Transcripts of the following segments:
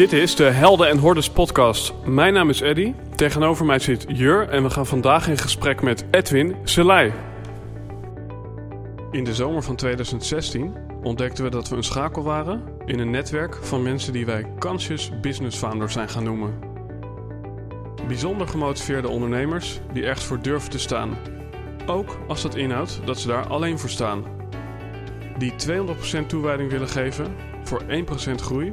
Dit is de Helden en Hordes podcast. Mijn naam is Eddy. Tegenover mij zit Jur en we gaan vandaag in gesprek met Edwin Selei. In de zomer van 2016 ontdekten we dat we een schakel waren in een netwerk van mensen die wij Conscious Business Founders zijn gaan noemen. Bijzonder gemotiveerde ondernemers die ergens voor durven te staan. Ook als dat inhoudt dat ze daar alleen voor staan. Die 200% toewijding willen geven voor 1% groei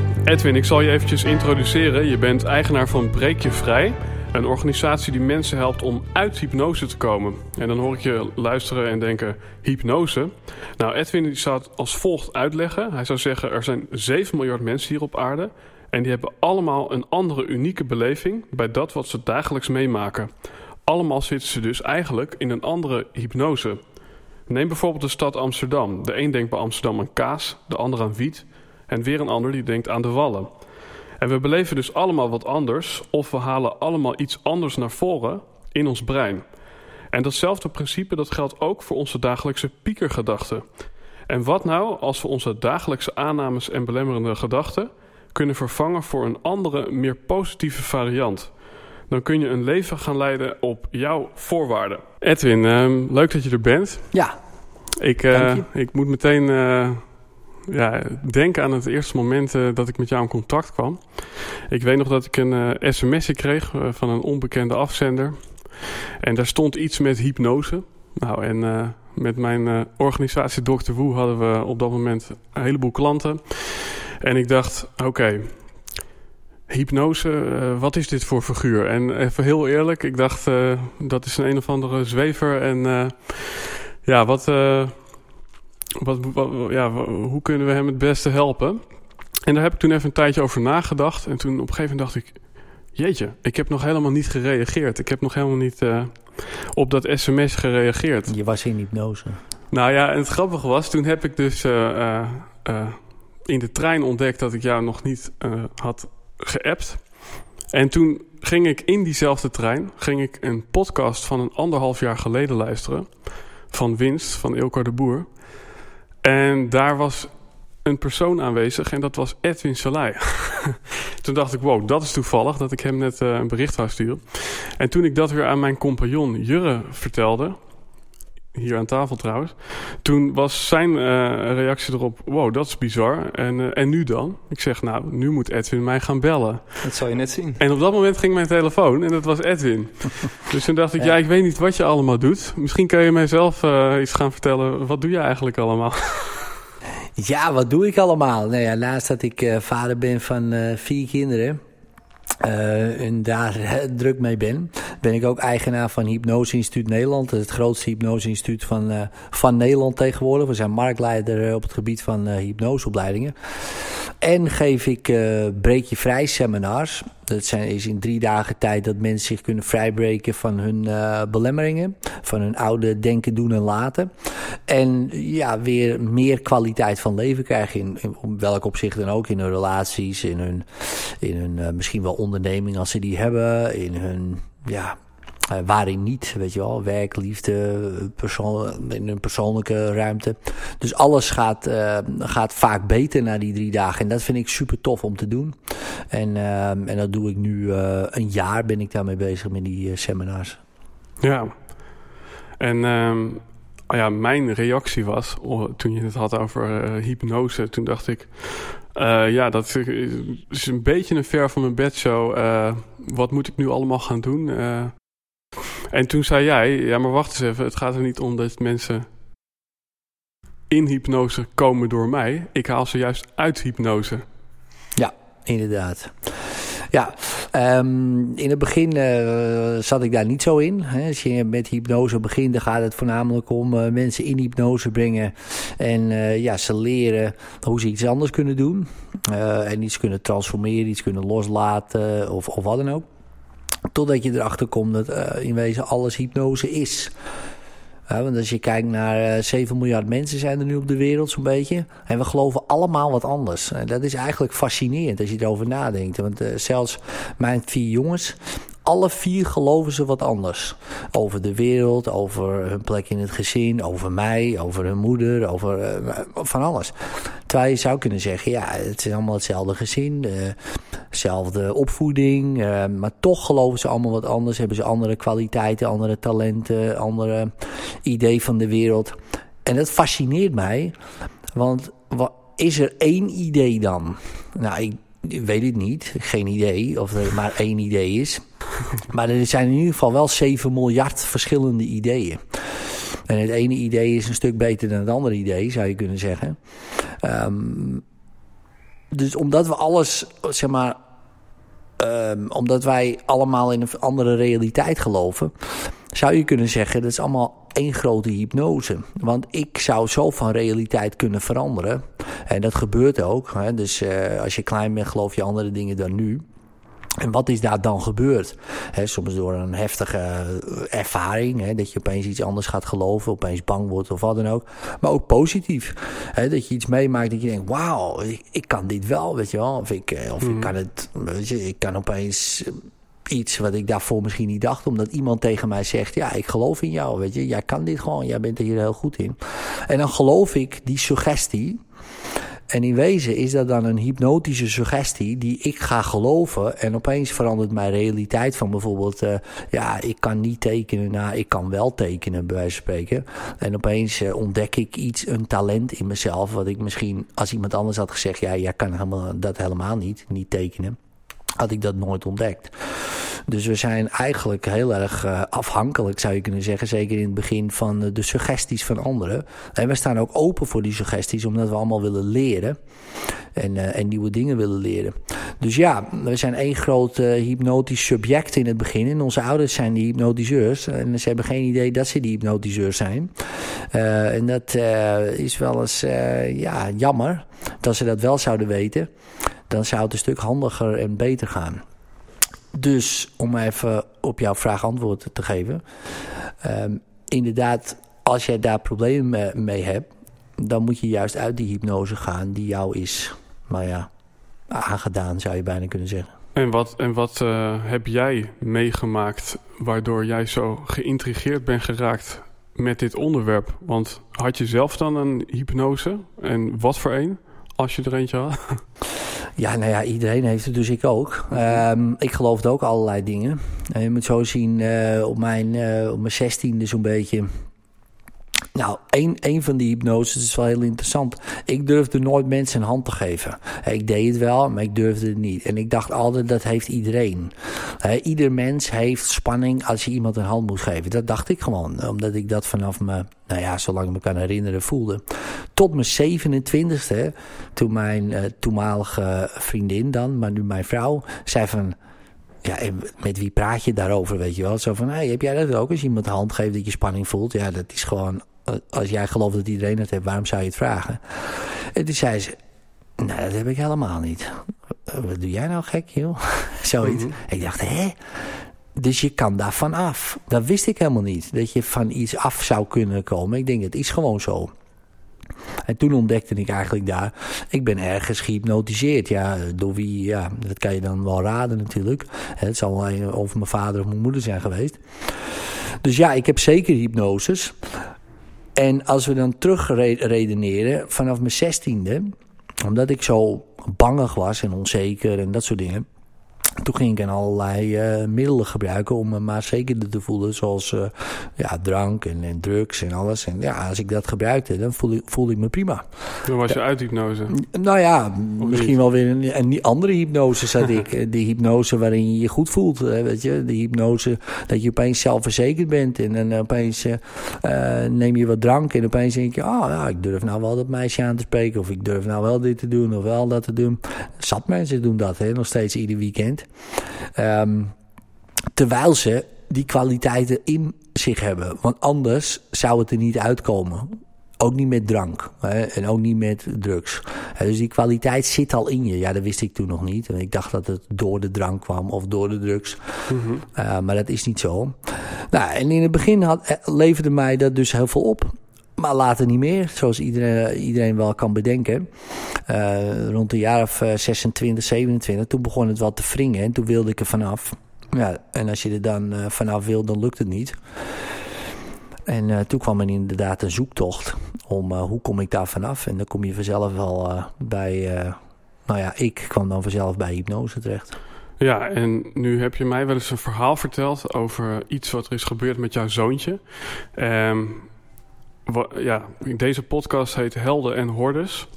Edwin, ik zal je eventjes introduceren. Je bent eigenaar van Breek Je Vrij. Een organisatie die mensen helpt om uit hypnose te komen. En dan hoor ik je luisteren en denken, hypnose? Nou, Edwin zou het als volgt uitleggen. Hij zou zeggen, er zijn 7 miljard mensen hier op aarde... en die hebben allemaal een andere unieke beleving... bij dat wat ze dagelijks meemaken. Allemaal zitten ze dus eigenlijk in een andere hypnose. Neem bijvoorbeeld de stad Amsterdam. De een denkt bij Amsterdam aan kaas, de ander aan wiet... en weer een ander die denkt aan de wallen... En we beleven dus allemaal wat anders, of we halen allemaal iets anders naar voren in ons brein. En datzelfde principe dat geldt ook voor onze dagelijkse piekergedachten. En wat nou als we onze dagelijkse aannames en belemmerende gedachten kunnen vervangen voor een andere, meer positieve variant? Dan kun je een leven gaan leiden op jouw voorwaarden. Edwin, ehm, leuk dat je er bent. Ja, Ik, uh, ik moet meteen uh, ja, denken aan het eerste moment uh, dat ik met jou in contact kwam. Ik weet nog dat ik een sms'je kreeg van een onbekende afzender. En daar stond iets met hypnose. Nou, en met mijn organisatie Dr. Woe hadden we op dat moment een heleboel klanten. En ik dacht, oké, hypnose, uh, wat is dit voor figuur? En even heel eerlijk, ik dacht, uh, dat is een een of andere zwever. En uh, ja, wat, wat, wat, ja, hoe kunnen we hem het beste helpen? En daar heb ik toen even een tijdje over nagedacht. En toen op een gegeven moment dacht ik, jeetje, ik heb nog helemaal niet gereageerd. Ik heb nog helemaal niet op dat sms gereageerd. Je was in hypnose. Nou ja, en het grappige was, toen heb ik dus in de trein ontdekt dat ik jou nog niet had geappt. En toen ging ik in diezelfde trein ging ik een podcast van een anderhalf jaar geleden luisteren. Van Winst, van Ilkar de Boer. En daar was een persoon aanwezig en dat was Edwin Salai. toen dacht ik, wow, dat is toevallig dat ik hem net uh, een bericht wou sturen. En toen ik dat weer aan mijn compagnon Jurre vertelde, hier aan tafel trouwens. Toen was zijn uh, reactie erop: wow, dat is bizar. En, uh, en nu dan? Ik zeg: Nou, nu moet Edwin mij gaan bellen. Dat zal je net zien. En op dat moment ging mijn telefoon en dat was Edwin. dus toen dacht ik: ja. ja. ik weet niet wat je allemaal doet. Misschien kan je mij zelf uh, iets gaan vertellen. Wat doe je eigenlijk allemaal? ja, wat doe ik allemaal? Nou ja, naast dat ik vader ben van vier kinderen. Uh, en daar druk mee ben, ben ik ook eigenaar van Hypnose Instituut Nederland. Het grootste hypnose instituut van, uh, van Nederland tegenwoordig. We zijn marktleider op het gebied van uh, hypnoseopleidingen. En geef ik breek je vrij seminars. Dat zijn, is in drie dagen tijd dat mensen zich kunnen vrijbreken van hun belemmeringen. Van hun oude denken, doen en laten. En ja, weer meer kwaliteit van leven krijgen. In, welk opzicht dan ook. In hun relaties, in hun, in hun misschien wel onderneming als ze die hebben. In hun, ja, uh, waarin niet, weet je wel. Werk, liefde, persoon, in hun persoonlijke ruimte. Dus alles gaat, uh, gaat vaak beter na die drie dagen. En dat vind ik super tof om te doen. En, uh, en dat doe ik nu een jaar ben ik daarmee bezig met die seminars. Ja. En um, oh ja, mijn reactie was, oh, toen je het had over hypnose, toen dacht ik... Ja, dat is een beetje een ver van mijn bedshow. Uh, wat moet ik nu allemaal gaan doen? Uh, en toen zei jij, ja maar wacht eens even. Het gaat er niet om dat mensen in hypnose komen door mij. Ik haal ze juist uit hypnose. Ja, inderdaad. Ja, Ehm, in het begin uh, zat ik daar niet zo in. Hè. Als je met hypnose begint, dan gaat het voornamelijk om uh, mensen in hypnose brengen. En uh, ja, ze leren hoe ze iets anders kunnen doen. en iets kunnen transformeren, iets kunnen loslaten of, of wat dan ook. Totdat je erachter komt dat in wezen alles hypnose is. Want als je kijkt naar uh, 7 miljard mensen zijn er nu op de wereld zo'n beetje. En we geloven allemaal wat anders. En dat is eigenlijk fascinerend als je erover nadenkt. Want uh, zelfs mijn vier jongens, alle vier geloven ze wat anders. Over de wereld, over hun plek in het gezin, over mij, over hun moeder, over uh, van alles. Terwijl je zou kunnen zeggen, ja, het is allemaal hetzelfde gezin, dezelfde opvoeding. Uh, maar toch geloven ze allemaal wat anders, hebben ze andere kwaliteiten, andere talenten, andere idee van de wereld. En dat fascineert mij, want wat, is er één idee dan? Nou, ik weet het niet. Geen idee of er maar één idee is. Maar er zijn in ieder geval wel 7 miljard verschillende ideeën. En het ene idee is een stuk beter dan het andere idee, zou je kunnen zeggen. Um, dus omdat we alles, zeg maar, um, omdat wij allemaal in een andere realiteit geloven, zou je kunnen zeggen, dat is allemaal één grote hypnose. Want ik zou zo van realiteit kunnen veranderen. En dat gebeurt ook. Hè? Dus uh, als je klein bent, geloof je andere dingen dan nu. En wat is daar dan gebeurd? He, soms door een heftige ervaring, he, dat je opeens iets anders gaat geloven, opeens bang wordt of wat dan ook. Maar ook positief. He, dat je iets meemaakt dat je denkt, wauw, ik, ik, kan dit wel, weet je wel. Of ik, eh, of mm. ik mhm. kan het, weet je, ik kan opeens iets wat ik daarvoor misschien niet dacht. Omdat iemand tegen mij zegt, ja, ik geloof in jou, weet je. Jij kan dit gewoon, jij bent er hier heel goed in. En dan geloof ik die suggestie en in wezen is dat dan een hypnotische suggestie die ik ga geloven. En opeens verandert mijn realiteit van bijvoorbeeld, uh, ja, ik kan niet tekenen naar, ik kan wel tekenen, bij wijze van spreken. En opeens uh, ontdek ik iets, een talent in mezelf, wat ik misschien, als iemand anders had gezegd, ja, jij kan helemaal, dat helemaal niet, niet tekenen had ik dat nooit ontdekt. Dus we zijn eigenlijk heel erg uh, afhankelijk, zou je kunnen zeggen. Zeker in het begin van de suggesties van anderen. En we staan ook open voor die suggesties, omdat we allemaal willen leren. En, uh, en nieuwe dingen willen leren. Dus ja, we zijn één groot hypnotisch subject in het begin. En onze ouders zijn die hypnotiseurs. En ze hebben geen idee dat ze die hypnotiseurs zijn. en dat is wel eens ja, jammer dat ze dat wel zouden weten dan zou het een stuk handiger en beter gaan. Dus om even op jouw vraag antwoord te geven. Um, inderdaad, als jij daar problemen mee hebt, dan moet je juist uit die hypnose gaan die jou is, nou ja, aangedaan zou je bijna kunnen zeggen. En wat, en wat uh, heb jij meegemaakt waardoor jij zo geïntrigeerd bent geraakt met dit onderwerp? Want had je zelf dan een hypnose? En wat voor een, als je er eentje had? Ja, nou ja, iedereen heeft het, dus ik ook. Um, ik geloofde ook allerlei dingen. En je moet zo zien, uh, op mijn, uh, op mijn zestiende zo'n beetje nou, een, een van die hypnoses is wel heel interessant. Ik durfde nooit mensen een hand te geven. Ik deed het wel, maar ik durfde het niet. En ik dacht altijd, dat heeft iedereen. ieder mens heeft spanning als je iemand een hand moet geven. Dat dacht ik gewoon. Omdat ik dat vanaf me, nou ja, zolang ik me kan herinneren, voelde. Tot mijn 27e, toen mijn uh, toenmalige vriendin dan, maar nu mijn vrouw, zei van... Ja, met wie praat je daarover, weet je wel? Zo van, hey, heb jij dat ook? Als iemand hand geeft dat je spanning voelt. Ja, dat is gewoon als jij gelooft dat iedereen het heeft, waarom zou je het vragen? En toen zei ze, nou dat heb ik helemaal niet. Wat doe jij nou gek, joh? Zoiets. Mm Ik dacht, hè? Dus je kan daarvan af. Dat wist ik helemaal niet. Dat je van iets af zou kunnen komen. Ik denk, het is gewoon zo. En toen ontdekte ik eigenlijk daar, ik ben ergens gehypnotiseerd. Ja, door wie, ja, dat kan je dan wel raden natuurlijk. Het zal over mijn vader of mijn moeder zijn geweest. Dus ja, ik heb zeker hypnoses. En als we dan terug redeneren, vanaf mijn zestiende, omdat ik zo bangig was en onzeker en dat soort dingen toen ging ik allerlei uh, middelen gebruiken om me maar zekerder te voelen. Zoals uh, ja, drank en, en, drugs en alles. En ja, als ik dat gebruikte, dan voelde, ik, voelde ik me prima. Toen was je uit hypnose? Nou ja, misschien wel weer een, een, andere hypnose zat ik. Die hypnose waarin je je goed voelt. Weet je? De hypnose dat je opeens zelfverzekerd bent. En dan opeens uh, neem je wat drank. En opeens denk je, oh ja, ik durf nou wel dat meisje aan te spreken. Of ik durf nou wel dit te doen of wel dat te doen. Zat mensen doen dat, hè, nog steeds ieder weekend. Ehm, terwijl ze die kwaliteiten in zich hebben. Want anders zou het er niet uitkomen. Ook niet met drank hè, en ook niet met drugs. dus die kwaliteit zit al in je. Ja, dat wist ik toen nog niet. Ik dacht dat het door de drank kwam of door de drugs. Mm maar dat is niet zo. Nou, en in het begin had, eh, leverde mij dat dus heel veel op. Maar later niet meer, zoals iedereen, iedereen wel kan bedenken. Uh, rond de jaar of 26, 27, toen begon het wel te wringen en toen wilde ik er vanaf. Ja, en als je er dan uh, vanaf wil, dan lukt het niet. En uh, toen kwam er inderdaad een zoektocht om hoe kom ik daar vanaf. En dan kom je vanzelf wel bij, nou ja, ik kwam dan vanzelf bij hypnose terecht. Ja, en nu heb je mij wel eens een verhaal verteld over iets wat er is gebeurd met jouw zoontje. Um, ja, deze podcast heet Helden en Hordes.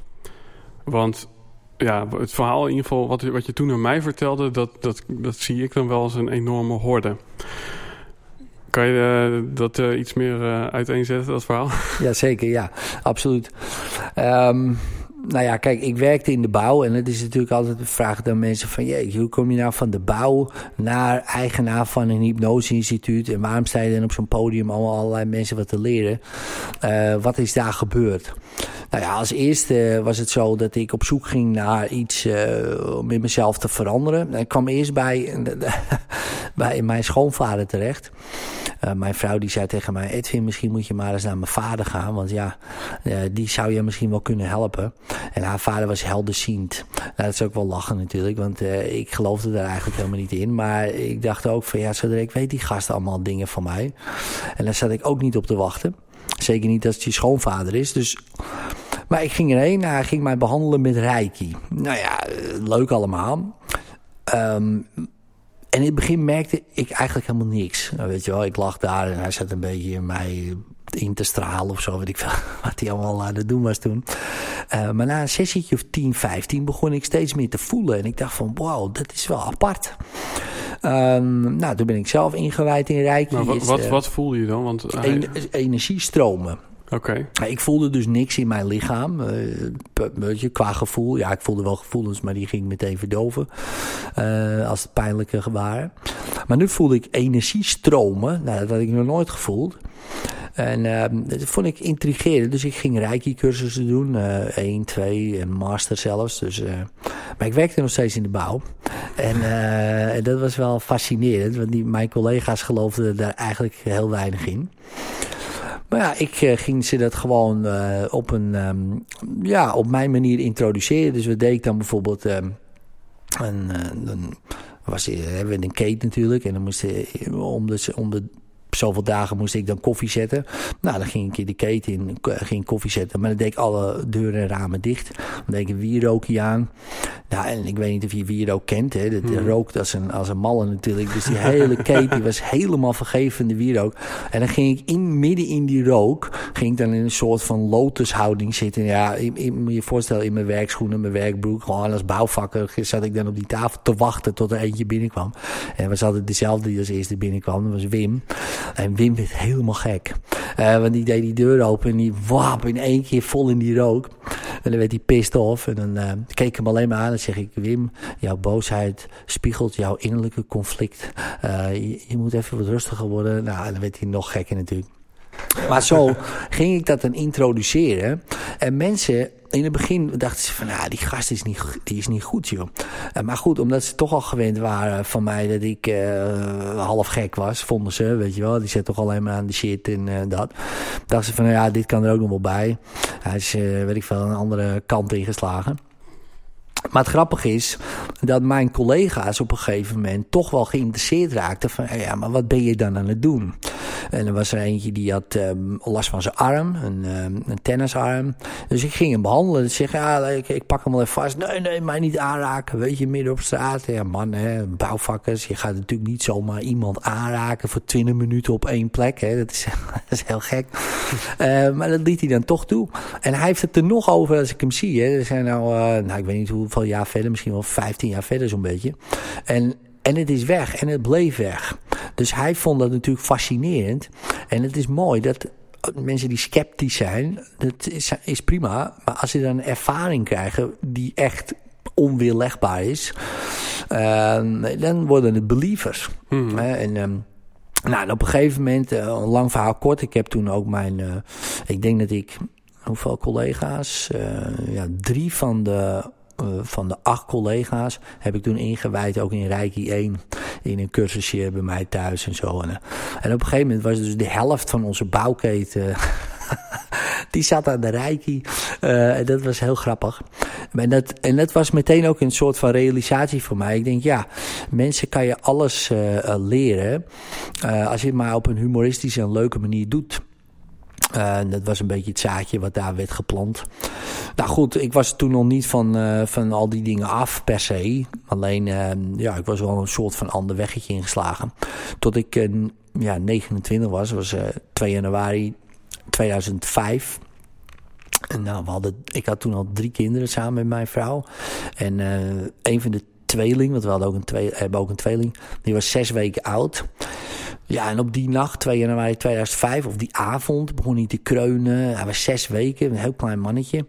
Want ja, het verhaal in ieder geval wat, wat je toen aan mij vertelde, dat, dat, dat zie ik dan wel als een enorme horde. Kan je uh, dat uh, iets meer uh, uiteenzetten, dat verhaal? Ja, zeker. Ja, absoluut. Um, nou ja, kijk, ik werkte in de bouw en het is natuurlijk altijd de vraag aan mensen van... Jee, hoe kom je nou van de bouw naar eigenaar van een hypnoseinstituut... en waarom sta je dan op zo'n podium om allerlei mensen wat te leren? Uh, wat is daar gebeurd? Nou ja, als eerste was het zo dat ik op zoek ging naar iets uh, om in mezelf te veranderen. Ik kwam eerst bij, bij mijn schoonvader terecht. Uh, mijn vrouw die zei tegen mij, Edwin, misschien moet je maar eens naar mijn vader gaan. Want ja, die zou je misschien wel kunnen helpen. En haar vader was helderziend. Nou, dat is ook wel lachen natuurlijk, want uh, ik geloofde daar eigenlijk helemaal niet in. Maar ik dacht ook van ja, zodra ik weet die gast allemaal dingen van mij. En daar zat ik ook niet op te wachten. Zeker niet als het je schoonvader is. Dus... Maar ik ging erheen, hij ging mij behandelen met reiki. Nou ja, leuk allemaal. Um, en in het begin merkte ik eigenlijk helemaal niks. Nou, weet je wel, ik lag daar en hij zat een beetje in mij in te stralen of zo. Weet ik veel wat hij allemaal aan het doen was toen. Uh, maar na een sessietje of 10, 15 begon ik steeds meer te voelen. En ik dacht van, wow, dat is wel apart. Um, nou, toen ben ik zelf ingewijd in Reiki. Maar wat, wat, uh, wat voelde je dan? Want, hij... energiestromen. Oké. Ik voelde dus niks in mijn lichaam. Je, qua gevoel. Ja, ik voelde wel gevoelens, maar die ging meteen verdoven. Uh, als het pijnlijke waren. Maar nu voelde ik energiestromen. Nou, dat had ik nog nooit gevoeld. En uh, dat vond ik intrigerend. Dus ik ging Reiki-cursussen doen. Uh, 1, 2, en master zelfs. Dus, uh, maar ik werkte nog steeds in de bouw. En dat was wel fascinerend. Want die, mijn collega's geloofden daar eigenlijk heel weinig in. Maar ja, ik uh, ging ze dat gewoon uh, op, een, um, ja, op mijn manier introduceren. Dus wat deed ik dan bijvoorbeeld... Um, een, dan was, hebben we een kate natuurlijk. En dan moest om de, om de zoveel dagen moest ik dan koffie zetten. Nou, dan ging ik in de keten in, ging koffie zetten. Maar dan deed ik alle deuren en ramen dicht. Dan deed ik een wierookje aan. Nou, en ik weet niet of je wierook kent. Hè. Dat hmm. rookt als een, als een malle natuurlijk. Dus die hele keten was helemaal vergeven de wierook. En dan ging ik in, midden in die rook, ging ik dan in een soort van lotushouding zitten. Ja, ik, ik moet je voorstellen, in mijn werkschoenen, mijn werkbroek, gewoon als bouwvakker zat ik dan op die tafel te wachten tot er eentje binnenkwam. En was altijd dezelfde die als eerste binnenkwam. Dat was Wim. En Wim werd helemaal gek. Uh, want die deed die deur open en die wap in één keer vol in die rook. En dan werd hij pissed off. En dan uh, keek ik hem alleen maar aan en zeg ik... Wim, jouw boosheid spiegelt jouw innerlijke conflict. Uh, je, moet even wat rustiger worden. Nou, dan werd hij nog gekker natuurlijk. Maar zo ging ik dat dan introduceren. En mensen in het begin dachten ze van, nou, die gast is niet, die is niet goed, joh. Uh, maar goed, omdat ze toch al gewend waren van mij dat ik uh, half gek was, vonden ze, weet je wel. Die zet toch alleen maar aan de shit en uh, dat. Dachten ze van, nou ja, dit kan er ook nog wel bij. Hij is, weet ik veel, een andere kant ingeslagen. Maar het grappige is dat mijn collega's op een gegeven moment toch wel geïnteresseerd raakten van ja, maar wat ben je dan aan het doen? En er was er eentje die had um, last van zijn arm, een, um, een tennisarm. Dus ik ging hem behandelen. Ik zeg, ja, ik, ik, pak hem wel even vast. Nee, nee, mij niet aanraken. Weet je, midden op straat. Ja, man, hè, bouwvakkers. Je gaat natuurlijk niet zomaar iemand aanraken voor 20 minuten op één plek. Hè. Dat, is, dat is heel gek. uh, maar dat liet hij dan toch toe. En hij heeft het er nog over als ik hem zie. Hè. Er zijn nou, uh, nou, ik weet niet hoeveel jaar verder, misschien wel 15 jaar verder zo'n beetje. En en het is weg en het bleef weg. Dus hij vond dat natuurlijk fascinerend. En het is mooi dat mensen die sceptisch zijn, dat is, is prima. Maar als ze dan een ervaring krijgen die echt onweerlegbaar is. Uh, dan worden het believers. Mhm. en um, nou, op een gegeven moment, uh, een lang verhaal kort. Ik heb toen ook mijn, uh, ik denk dat ik, hoeveel collega's? Ja, drie van de, van de acht collega's heb ik toen ingewijd, ook in Reiki 1, in een cursusje bij mij thuis en zo. En, en op een gegeven moment was dus de helft van onze bouwketen die zat aan de Reiki. Uh, en dat was heel grappig. En dat, en dat was meteen ook een soort van realisatie voor mij. Ik denk, ja, mensen kan je alles leren. Als je het maar op een humoristische en leuke manier doet. Dat was een beetje het zaadje wat daar werd geplant. Nou goed, ik was toen nog niet van, uh, van al die dingen af per se. Alleen, uh, ja, ik was wel een soort van ander weggetje ingeslagen. Tot ik ja, 29 was, was 2 januari 2005. En nou, we hadden, ik had toen al drie kinderen samen met mijn vrouw. En een van de tweeling, want we hadden ook een twee, hebben ook een tweeling, die was zes weken oud. Ja, en op die nacht, 2 januari 2005, of die avond, begon hij te kreunen. Hij was zes weken, een heel klein mannetje.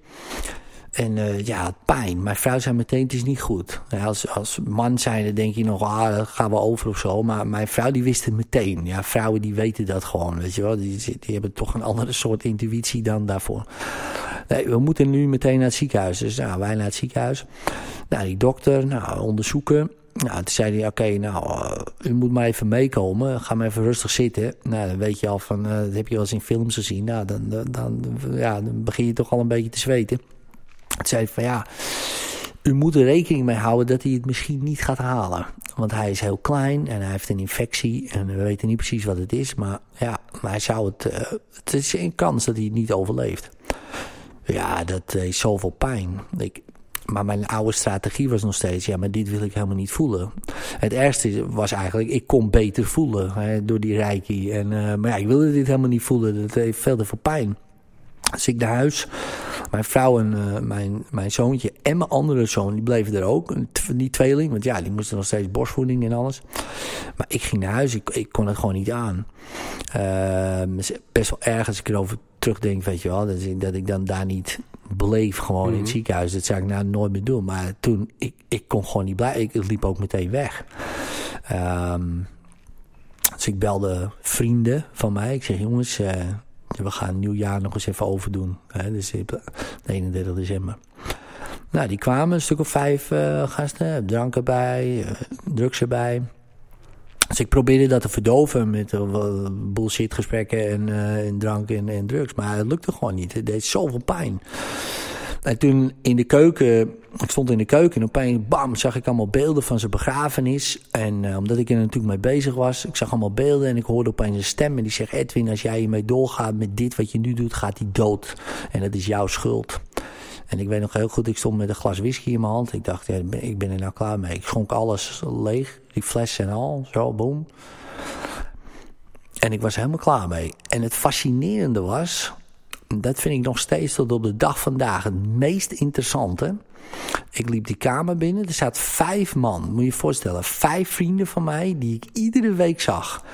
En uh, ja, pijn. Mijn vrouw zei meteen, het is niet goed. Als, als man zijnde denk je nog, ah, gaan we over of zo. Maar mijn vrouw die wist het meteen. Ja, vrouwen die weten dat gewoon, weet je wel. Die, die hebben toch een andere soort intuïtie dan daarvoor. Nee, we moeten nu meteen naar het ziekenhuis. Dus nou, wij naar het ziekenhuis. Nou, die dokter, nou, onderzoeken. Nou, toen zei hij, oké, nou, uh, u moet maar even meekomen. Ga maar even rustig zitten. Nou, dan weet je al van, uh, dat heb je wel eens in films gezien. Nou, dan, dan, ja, dan begin je toch al een beetje te zweten. Het zei van ja, u moet er rekening mee houden dat hij het misschien niet gaat halen. Want hij is heel klein en hij heeft een infectie en we weten niet precies wat het is. Maar ja, hij zou het, uh, het is een kans dat hij het niet overleeft. Ja, dat is zoveel pijn. Ik, maar mijn oude strategie was nog steeds, ja, maar dit wil ik helemaal niet voelen. Het ergste was eigenlijk, ik kon beter voelen hè, door die reiki. En, uh, maar ja, ik wilde dit helemaal niet voelen. Dat heeft veel te veel pijn. Dus ik naar huis. Mijn vrouw en uh, mijn, mijn zoontje en mijn andere zoon, die bleven er ook. Die tweeling, want ja, die moesten nog steeds borstvoeding en alles. Maar ik ging naar huis, ik, ik kon het gewoon niet aan. Uh, best wel erg als ik erover terugdenk, weet je wel. Dat ik, dat ik dan daar niet bleef gewoon mm -hmm. in het ziekenhuis. Dat zou ik nou nooit meer doen. Maar toen, ik, ik kon gewoon niet blijven. Ik liep ook meteen weg. Um, dus ik belde vrienden van mij. Ik zeg, jongens... Uh, we gaan nieuwjaar nog eens even overdoen. Hè, dus 31 december. Nou, die kwamen, een stuk of vijf uh, gasten. Drank erbij, uh, drugs erbij. Dus ik probeerde dat te verdoven met uh, bullshit gesprekken en, en drank en, en, drugs. Maar het lukte gewoon niet. Het deed zoveel pijn. En toen in de keuken, ik stond in de keuken en opeens, bam, zag ik allemaal beelden van zijn begrafenis. En uh, omdat ik er natuurlijk mee bezig was, ik zag allemaal beelden en ik hoorde opeens een stem. En die zegt, Edwin, als jij hiermee doorgaat met dit wat je nu doet, gaat hij dood. En dat is jouw schuld. En ik weet nog heel goed, ik stond met een glas whisky in mijn hand. Ik dacht, ja, ik ben er nou klaar mee. Ik schonk alles leeg, die fles en al, zo, boom. En ik was helemaal klaar mee. En het fascinerende was, dat vind ik nog steeds tot op de dag vandaag het meest interessante. Ik liep die kamer binnen. Er zaten vijf man. Moet je je voorstellen. Vijf vrienden van mij die ik iedere week zag.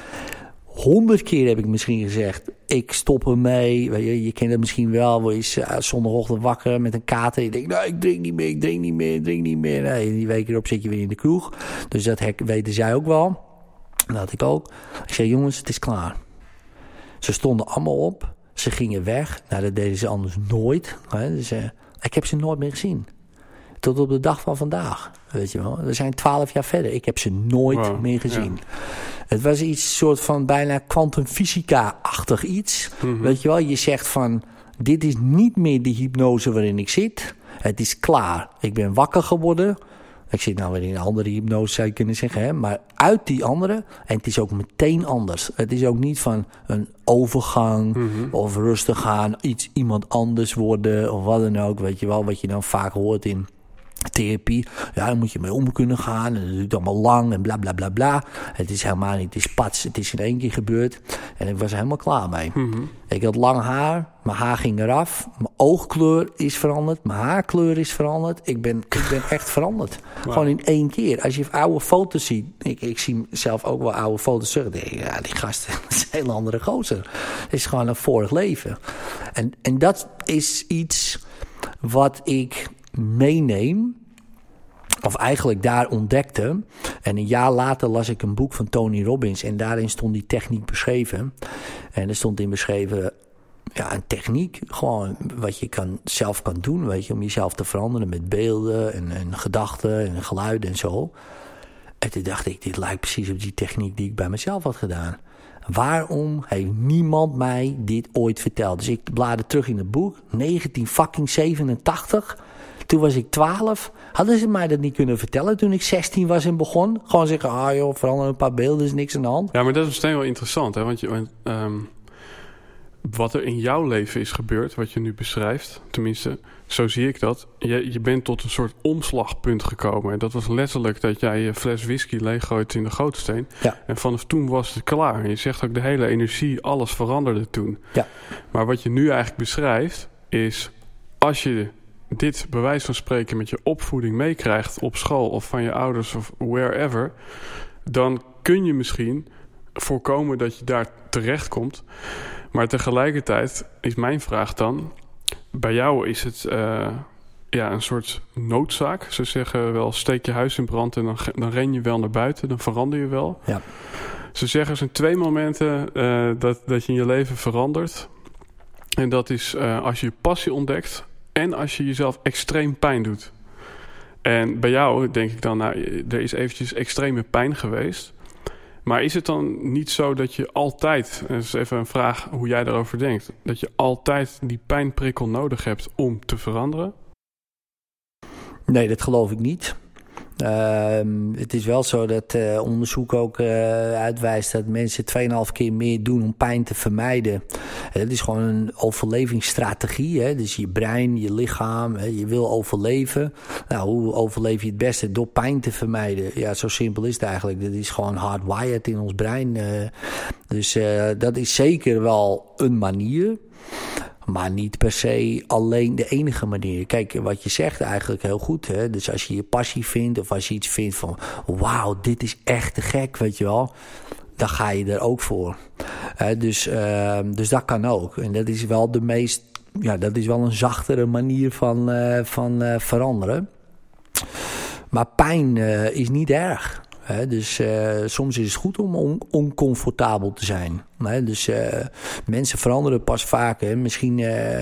Honderd keer heb ik misschien gezegd. Ik stop ermee. Je, je kent het misschien wel. Word je uh, zondagochtend wakker met een kater. Je denkt, nou, ik drink niet meer, ik drink niet meer, ik drink niet meer. Nee, die week erop zit je weer in de kroeg. Dus dat weten zij ook wel. Dat had ik ook. Ik zei, jongens, het is klaar. Ze stonden allemaal op. Ze gingen weg. Nou, dat deden ze anders nooit. Hè. Dus, uh, ik heb ze nooit meer gezien. Tot op de dag van vandaag. Weet je wel. We zijn twaalf jaar verder. Ik heb ze nooit wow, meer gezien. Ja. Het was iets soort van bijna kwantumfysica-achtig iets. Mm -hmm. Weet je wel. Je zegt van... Dit is niet meer de hypnose waarin ik zit. Het is klaar. Ik ben wakker geworden. Ik zit nou weer in een andere hypnose, zou je kunnen zeggen. Hè? Maar uit die andere. En het is ook meteen anders. Het is ook niet van een overgang. Mm -hmm. Of rustig gaan. Iets, iemand anders worden. Of wat dan ook. Weet je wel. Wat je dan vaak hoort in therapie. Ja, daar moet je mee om kunnen gaan. En dat duurt allemaal lang en bla bla bla bla. Het is helemaal niet. Het is pats. Het is in één keer gebeurd. En ik was er helemaal klaar mee. Mm -hmm. Ik had lang haar. Mijn haar ging eraf. Mijn oogkleur is veranderd. Mijn haarkleur is veranderd. Ik ben, ik ben echt veranderd. Wow. Gewoon in één keer. Als je oude foto's ziet. Ik, ik zie zelf ook wel oude foto's terug. Denk ik, ja, die gasten. Dat is een hele andere gozer. Het is gewoon een vorig leven. En, en dat is iets wat ik meeneem of eigenlijk daar ontdekte. En een jaar later las ik een boek van Tony Robbins en daarin stond die techniek beschreven. En er stond in beschreven ja, een techniek, gewoon wat je kan, zelf kan doen, weet je, om jezelf te veranderen met beelden en, en gedachten en geluiden en zo. En toen dacht ik, dit lijkt precies op die techniek die ik bij mezelf had gedaan. Waarom heeft niemand mij dit ooit verteld? Dus ik bladerde terug in het boek, 1987. Toen was ik 12. Hadden ze mij dat niet kunnen vertellen toen ik 16 was en begon? Gewoon zeggen, ah joh, verander een paar beelden, is niks aan de hand. Ja, maar dat is meteen wel interessant, hè? Want je, um, wat er in jouw leven is gebeurd, wat je nu beschrijft, tenminste, zo zie ik dat. Je, je bent tot een soort omslagpunt gekomen. En dat was letterlijk dat jij je fles whisky leeggooit in de gootsteen. Ja. En vanaf toen was het klaar. En je zegt ook de hele energie, alles veranderde toen. Ja. Maar wat je nu eigenlijk beschrijft, is als je dit bewijs van spreken met je opvoeding meekrijgt op school of van je ouders of wherever, dan kun je misschien voorkomen dat je daar terechtkomt. Maar tegelijkertijd is mijn vraag dan: bij jou is het uh, ja, een soort noodzaak. Ze zeggen wel: steek je huis in brand en dan, dan ren je wel naar buiten, dan verander je wel. Ja. Ze zeggen er zijn twee momenten uh, dat, dat je in je leven verandert. En dat is uh, als je je passie ontdekt en als je jezelf extreem pijn doet. En bij jou denk ik dan, nou, er is eventjes extreme pijn geweest. Maar is het dan niet zo dat je altijd, dat is even een vraag hoe jij daarover denkt, dat je altijd die pijnprikkel nodig hebt om te veranderen? Nee, dat geloof ik niet. Uh, het is wel zo dat uh, onderzoek ook uh, uitwijst dat mensen 2,5 keer meer doen om pijn te vermijden. Het is gewoon een overlevingsstrategie. Hè? Dus je brein, je lichaam, je wil overleven. Nou, hoe overleef je het beste? Door pijn te vermijden. Ja, zo simpel is het eigenlijk. Dat is gewoon hardwired in ons brein. Dus dat is zeker wel een manier. Maar niet per se alleen de enige manier. Kijk, wat je zegt eigenlijk heel goed. Hè? Dus als je je passie vindt of als je iets vindt van... wauw, dit is echt te gek, weet je wel. Dan ga je er ook voor. Dus, uh, dus dat kan ook. En dat is wel de meest... Ja, dat is wel een zachtere manier van, uh, van veranderen. Maar pijn is niet erg. Dus uh, soms is het goed om on oncomfortabel te zijn. Dus uh, mensen veranderen pas vaak. Hè. Misschien uh,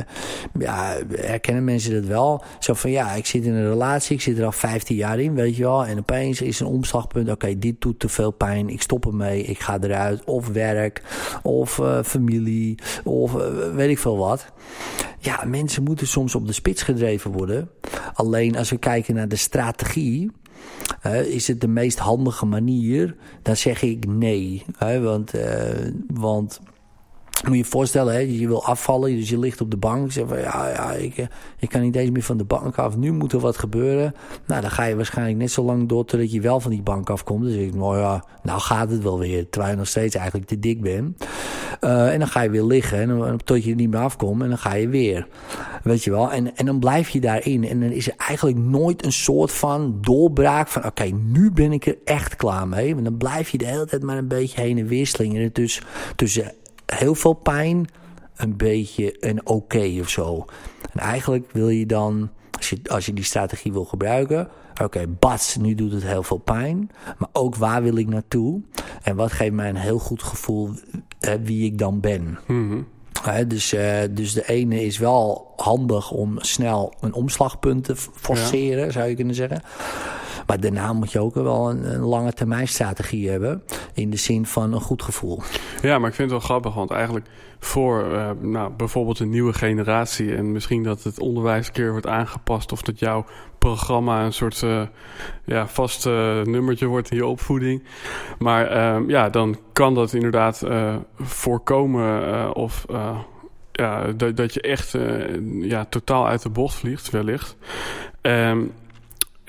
ja, herkennen mensen dat wel. Zo van ja, ik zit in een relatie, ik zit er al 15 jaar in, weet je wel. En opeens is een omslagpunt. Oké, dit doet te veel pijn. Ik stop ermee. Ik ga eruit. Of werk, of familie, of weet ik veel wat. Ja, mensen moeten soms op de spits gedreven worden. Alleen als we kijken naar de strategie is het de meest handige manier? Dan zeg ik nee. Uh, want, uh, want moet je je voorstellen, hè, je wil afvallen, dus je ligt op de bank. Je zegt van ja, ja ik, ik kan niet eens meer van de bank af. Nu moet er wat gebeuren. Nou, dan ga je waarschijnlijk net zo lang door totdat je wel van die bank afkomt. Dus ik, nou ja, nou gaat het wel weer. Terwijl je nog steeds eigenlijk te dik bent. Uh, en dan ga je weer liggen en dan, tot je er niet meer afkomt. En dan ga je weer. Weet je wel. En, en dan blijf je daarin. En dan is er eigenlijk nooit een soort van doorbraak van... oké, nu ben ik er echt klaar mee. Want dan blijf je de hele tijd maar een beetje heen en weer slingeren. Dus tussen heel veel pijn, een beetje een oké okay of zo. En eigenlijk wil je dan, als je, als je die strategie wil gebruiken... Oké, okay, bats, nu doet het heel veel pijn. Maar ook waar wil ik naartoe? En wat geeft mij een heel goed gevoel uh, wie ik dan ben? Mm -hmm. Uh, dus, uh, dus de ene is wel handig om snel een omslagpunt te forceren, ja. zou je kunnen zeggen. Maar daarna moet je ook wel een, lange termijn strategie hebben. In de zin van een goed gevoel. Ja, maar ik vind het wel grappig. Want eigenlijk voor uh, nou, bijvoorbeeld een nieuwe generatie. En misschien dat het onderwijs een keer wordt aangepast. Of dat jouw programma een soort uh, ja, vast uh, nummertje wordt in je opvoeding. Maar uh, ja, dan kan dat inderdaad voorkomen. of ja, dat, dat je echt ja, totaal uit de bocht vliegt, wellicht. Um,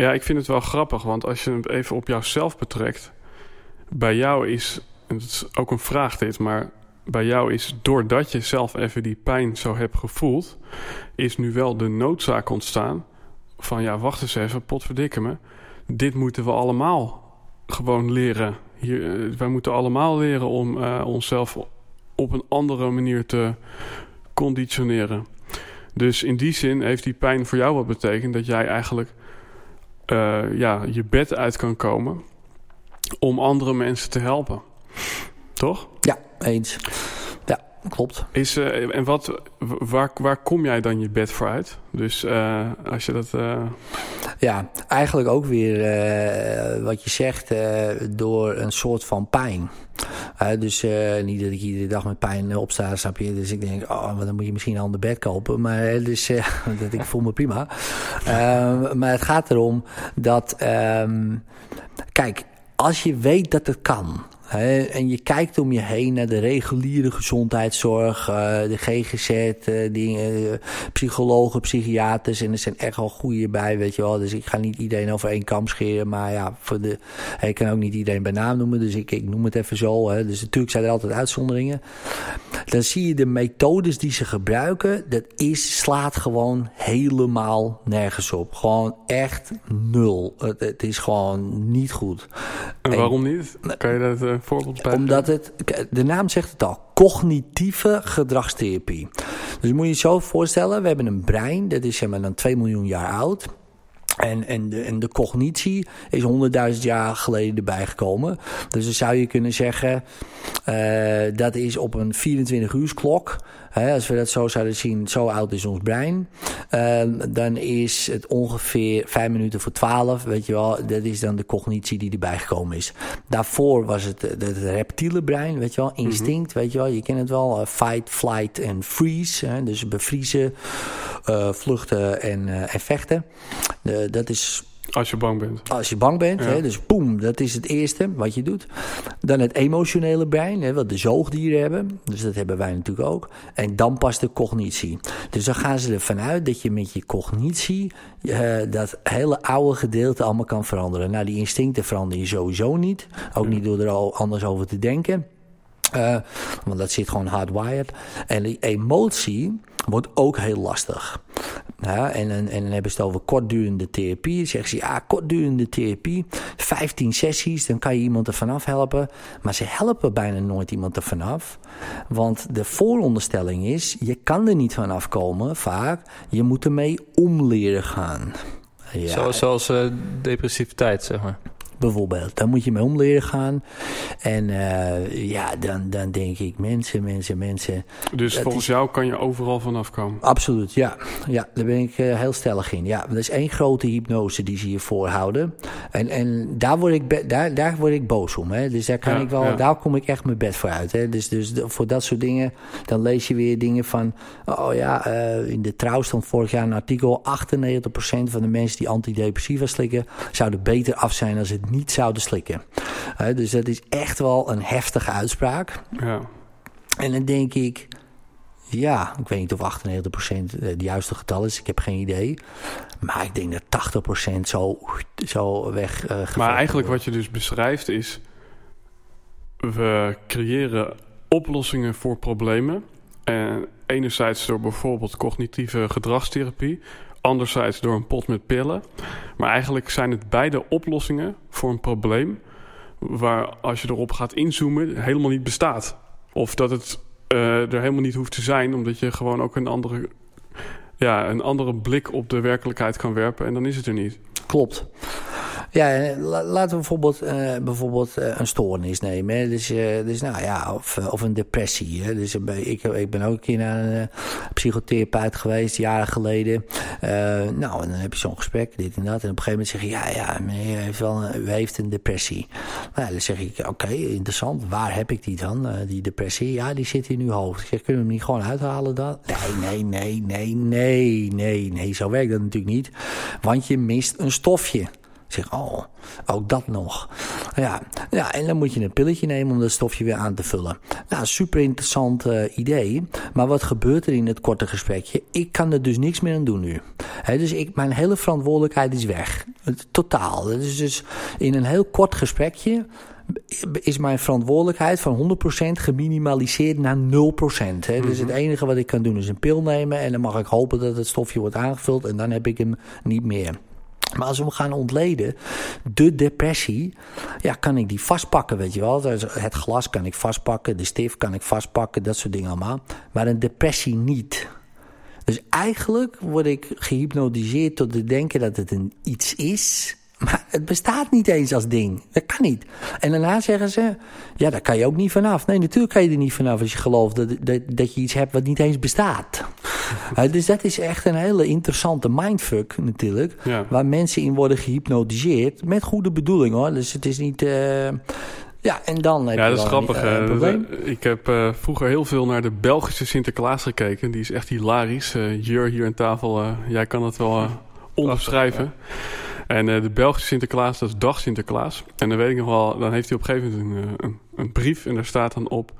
ja, ik vind het wel grappig, want als je het even op jouzelf betrekt, bij jou is, het is ook een vraag dit, maar bij jou is doordat je zelf even die pijn zo hebt gevoeld, is nu wel de noodzaak ontstaan van ja, wacht eens even, potverdikke me, dit moeten we allemaal gewoon leren. Hier, wij moeten allemaal leren om uh, onszelf op een andere manier te conditioneren. Dus in die zin heeft die pijn voor jou wat betekend dat jij eigenlijk eh, ja, je bed uit kan komen om andere mensen te helpen. Toch? Ja, eens. Klopt. Is, uh, en wat, waar, waar kom jij dan je bed voor uit? Dus uh, als je dat. Uh... Ja, eigenlijk ook weer wat je zegt, door een soort van pijn. dus niet dat ik iedere dag met pijn opsta, snap je? Dus ik denk, oh, dan moet je misschien een ander bed kopen. Maar dus, dat, ik voel me prima. Ehm, maar het gaat erom dat, um, kijk, als je weet dat het kan. En je kijkt om je heen naar de reguliere gezondheidszorg, uh, de GGZ, uh, dingen, psychologen, psychiaters. En er zijn echt al goede bij, weet je wel. Dus ik ga niet iedereen over één kam scheren. Maar ja, voor de, ik kan ook niet iedereen bij naam noemen. Dus ik, ik noem het even zo. Hè. Dus natuurlijk zijn er altijd uitzonderingen. Dan zie je de methodes die ze gebruiken. Dat is, slaat gewoon helemaal nergens op. Gewoon echt nul. Het, het is gewoon niet goed. En waarom niet? Kan je dat bij? Omdat het, de naam zegt het al, cognitieve gedragstherapie. Dus moet je je zo voorstellen, we hebben een brein, dat is zeg maar dan 2 miljoen jaar oud. En, en, de, en de cognitie is honderdduizend jaar geleden erbij gekomen. Dus dan zou je kunnen zeggen, uh, dat is op een 24 uur klok. Hè, als we dat zo zouden zien, zo oud is ons brein. Uh, dan is het ongeveer vijf minuten voor twaalf, weet je wel. Dat is dan de cognitie die erbij gekomen is. Daarvoor was het het, het reptiele brein, weet je wel. Instinct, weet je wel. Je kent het wel. Uh, fight, flight en freeze. Hè, dus bevriezen, uh, vluchten en, en vechten. dat is als je bang bent. Als je bang bent, ja. hè, dus boem, dat is het eerste wat je doet. Dan het emotionele brein, hè, wat de zoogdieren hebben. Dus dat hebben wij natuurlijk ook. En dan pas de cognitie. Dus dan gaan ze ervan uit dat je met je cognitie uh, dat hele oude gedeelte allemaal kan veranderen. Nou, die instincten verander je sowieso niet. Ook ja. niet door er anders over te denken. Uh, want dat zit gewoon hardwired. En die emotie wordt ook heel lastig. Ja, en, en, dan hebben ze het over kortdurende therapie. Dan zeggen ze, ja, kortdurende therapie. 15 sessies, dan kan je iemand er vanaf helpen. Maar ze helpen bijna nooit iemand er vanaf. Want de vooronderstelling is, je kan er niet vanaf komen, vaak. Je moet ermee om leren gaan. Ja. Zoals, uh, depressiviteit, zeg maar bijvoorbeeld. Daar moet je mee om leren gaan. En uh, ja, dan, dan denk ik mensen, mensen, mensen. Dus volgens is... jou kan je overal vanaf komen? Absoluut, ja. Ja, daar ben ik uh, heel stellig in. Ja, dat is één grote hypnose die ze je voorhouden. En, en daar, word ik daar, daar word ik boos om. Hè. Dus daar, kan ja, ik wel, ja. daar kom ik echt mijn bed voor uit. Hè. Dus, dus voor dat soort dingen, dan lees je weer dingen van... Oh ja, uh, in de Trouw stond vorig jaar een artikel... 98% van de mensen die antidepressiva slikken... zouden beter af zijn als het niet zouden slikken. Uh, dus dat is echt wel een heftige uitspraak. Ja. En dan denk ik, ja, ik weet niet of 98% het juiste getal is. Ik heb geen idee. Maar ik denk dat 80% zo, zo weg. Uh, maar eigenlijk wordt. wat je dus beschrijft is... we creëren oplossingen voor problemen. En enerzijds door bijvoorbeeld cognitieve gedragstherapie anderzijds door een pot met pillen. Maar eigenlijk zijn het beide oplossingen voor een probleem waar als je erop gaat inzoomen helemaal niet bestaat. Of dat het uh, er helemaal niet hoeft te zijn, omdat je gewoon ook een andere, ja, een andere blik op de werkelijkheid kan werpen en dan is het er niet. Klopt. Ja, laten we bijvoorbeeld, uh, bijvoorbeeld uh, een stoornis nemen. Dus, dus nou ja, of, of een depressie. Hè. Dus ik, ik ben ook een keer naar een psychotherapeut geweest, jaren geleden. nou, en dan heb je zo'n gesprek, dit en dat. En op een gegeven moment zeg je, ja, ja, meneer heeft wel een, heeft een depressie. Nou, dan zeg ik, oké, interessant. Waar heb ik die dan, die depressie? Ja, die zit in uw hoofd. Kunnen we hem niet gewoon uithalen dan? Nee, nee, nee, nee, nee, nee, nee. Zo werkt dat natuurlijk niet. Want je mist een stofje. Zeg, oh, ook dat nog. Ja, ja, en dan moet je een pilletje nemen om dat stofje weer aan te vullen. Nou, super interessant uh, idee. Maar wat gebeurt er in het korte gesprekje? Ik kan er dus niks meer aan doen nu. He, dus ik, mijn hele verantwoordelijkheid is weg. Totaal. Dus, dus in een heel kort gesprekje is mijn verantwoordelijkheid van 100% geminimaliseerd naar 0%. Hè. Dus het enige wat ik kan doen is een pil nemen en dan mag ik hopen dat het stofje wordt aangevuld en dan heb ik hem niet meer. Maar als we hem gaan ontleden, de depressie, ja, kan ik die vastpakken, weet je wel. Het glas kan ik vastpakken, de stift kan ik vastpakken, dat soort dingen allemaal. Maar een depressie niet. Dus eigenlijk word ik gehypnotiseerd tot te denken dat het een iets is Maar het bestaat niet eens als ding. Dat kan niet. En daarna zeggen ze, ja, daar kan je ook niet vanaf. Nee, natuurlijk kan je er niet vanaf als je gelooft dat, dat, dat je iets hebt wat niet eens bestaat. dus dat is echt een hele interessante mindfuck natuurlijk. Ja. Waar mensen in worden gehypnotiseerd. Met goede bedoeling hoor. Dus het is niet... Uh, ja, en dan heb ja, dat is grappig. een, hè. probleem. ik heb uh, vroeger heel veel naar de Belgische Sinterklaas gekeken. Die is echt hilarisch. Jur hier aan tafel, jij kan het wel onderschrijven. En de Belgische Sinterklaas, dat is dag Sinterklaas. En dan weet ik nog wel, dan heeft hij op een gegeven moment een, een, een brief. En daar staat dan op...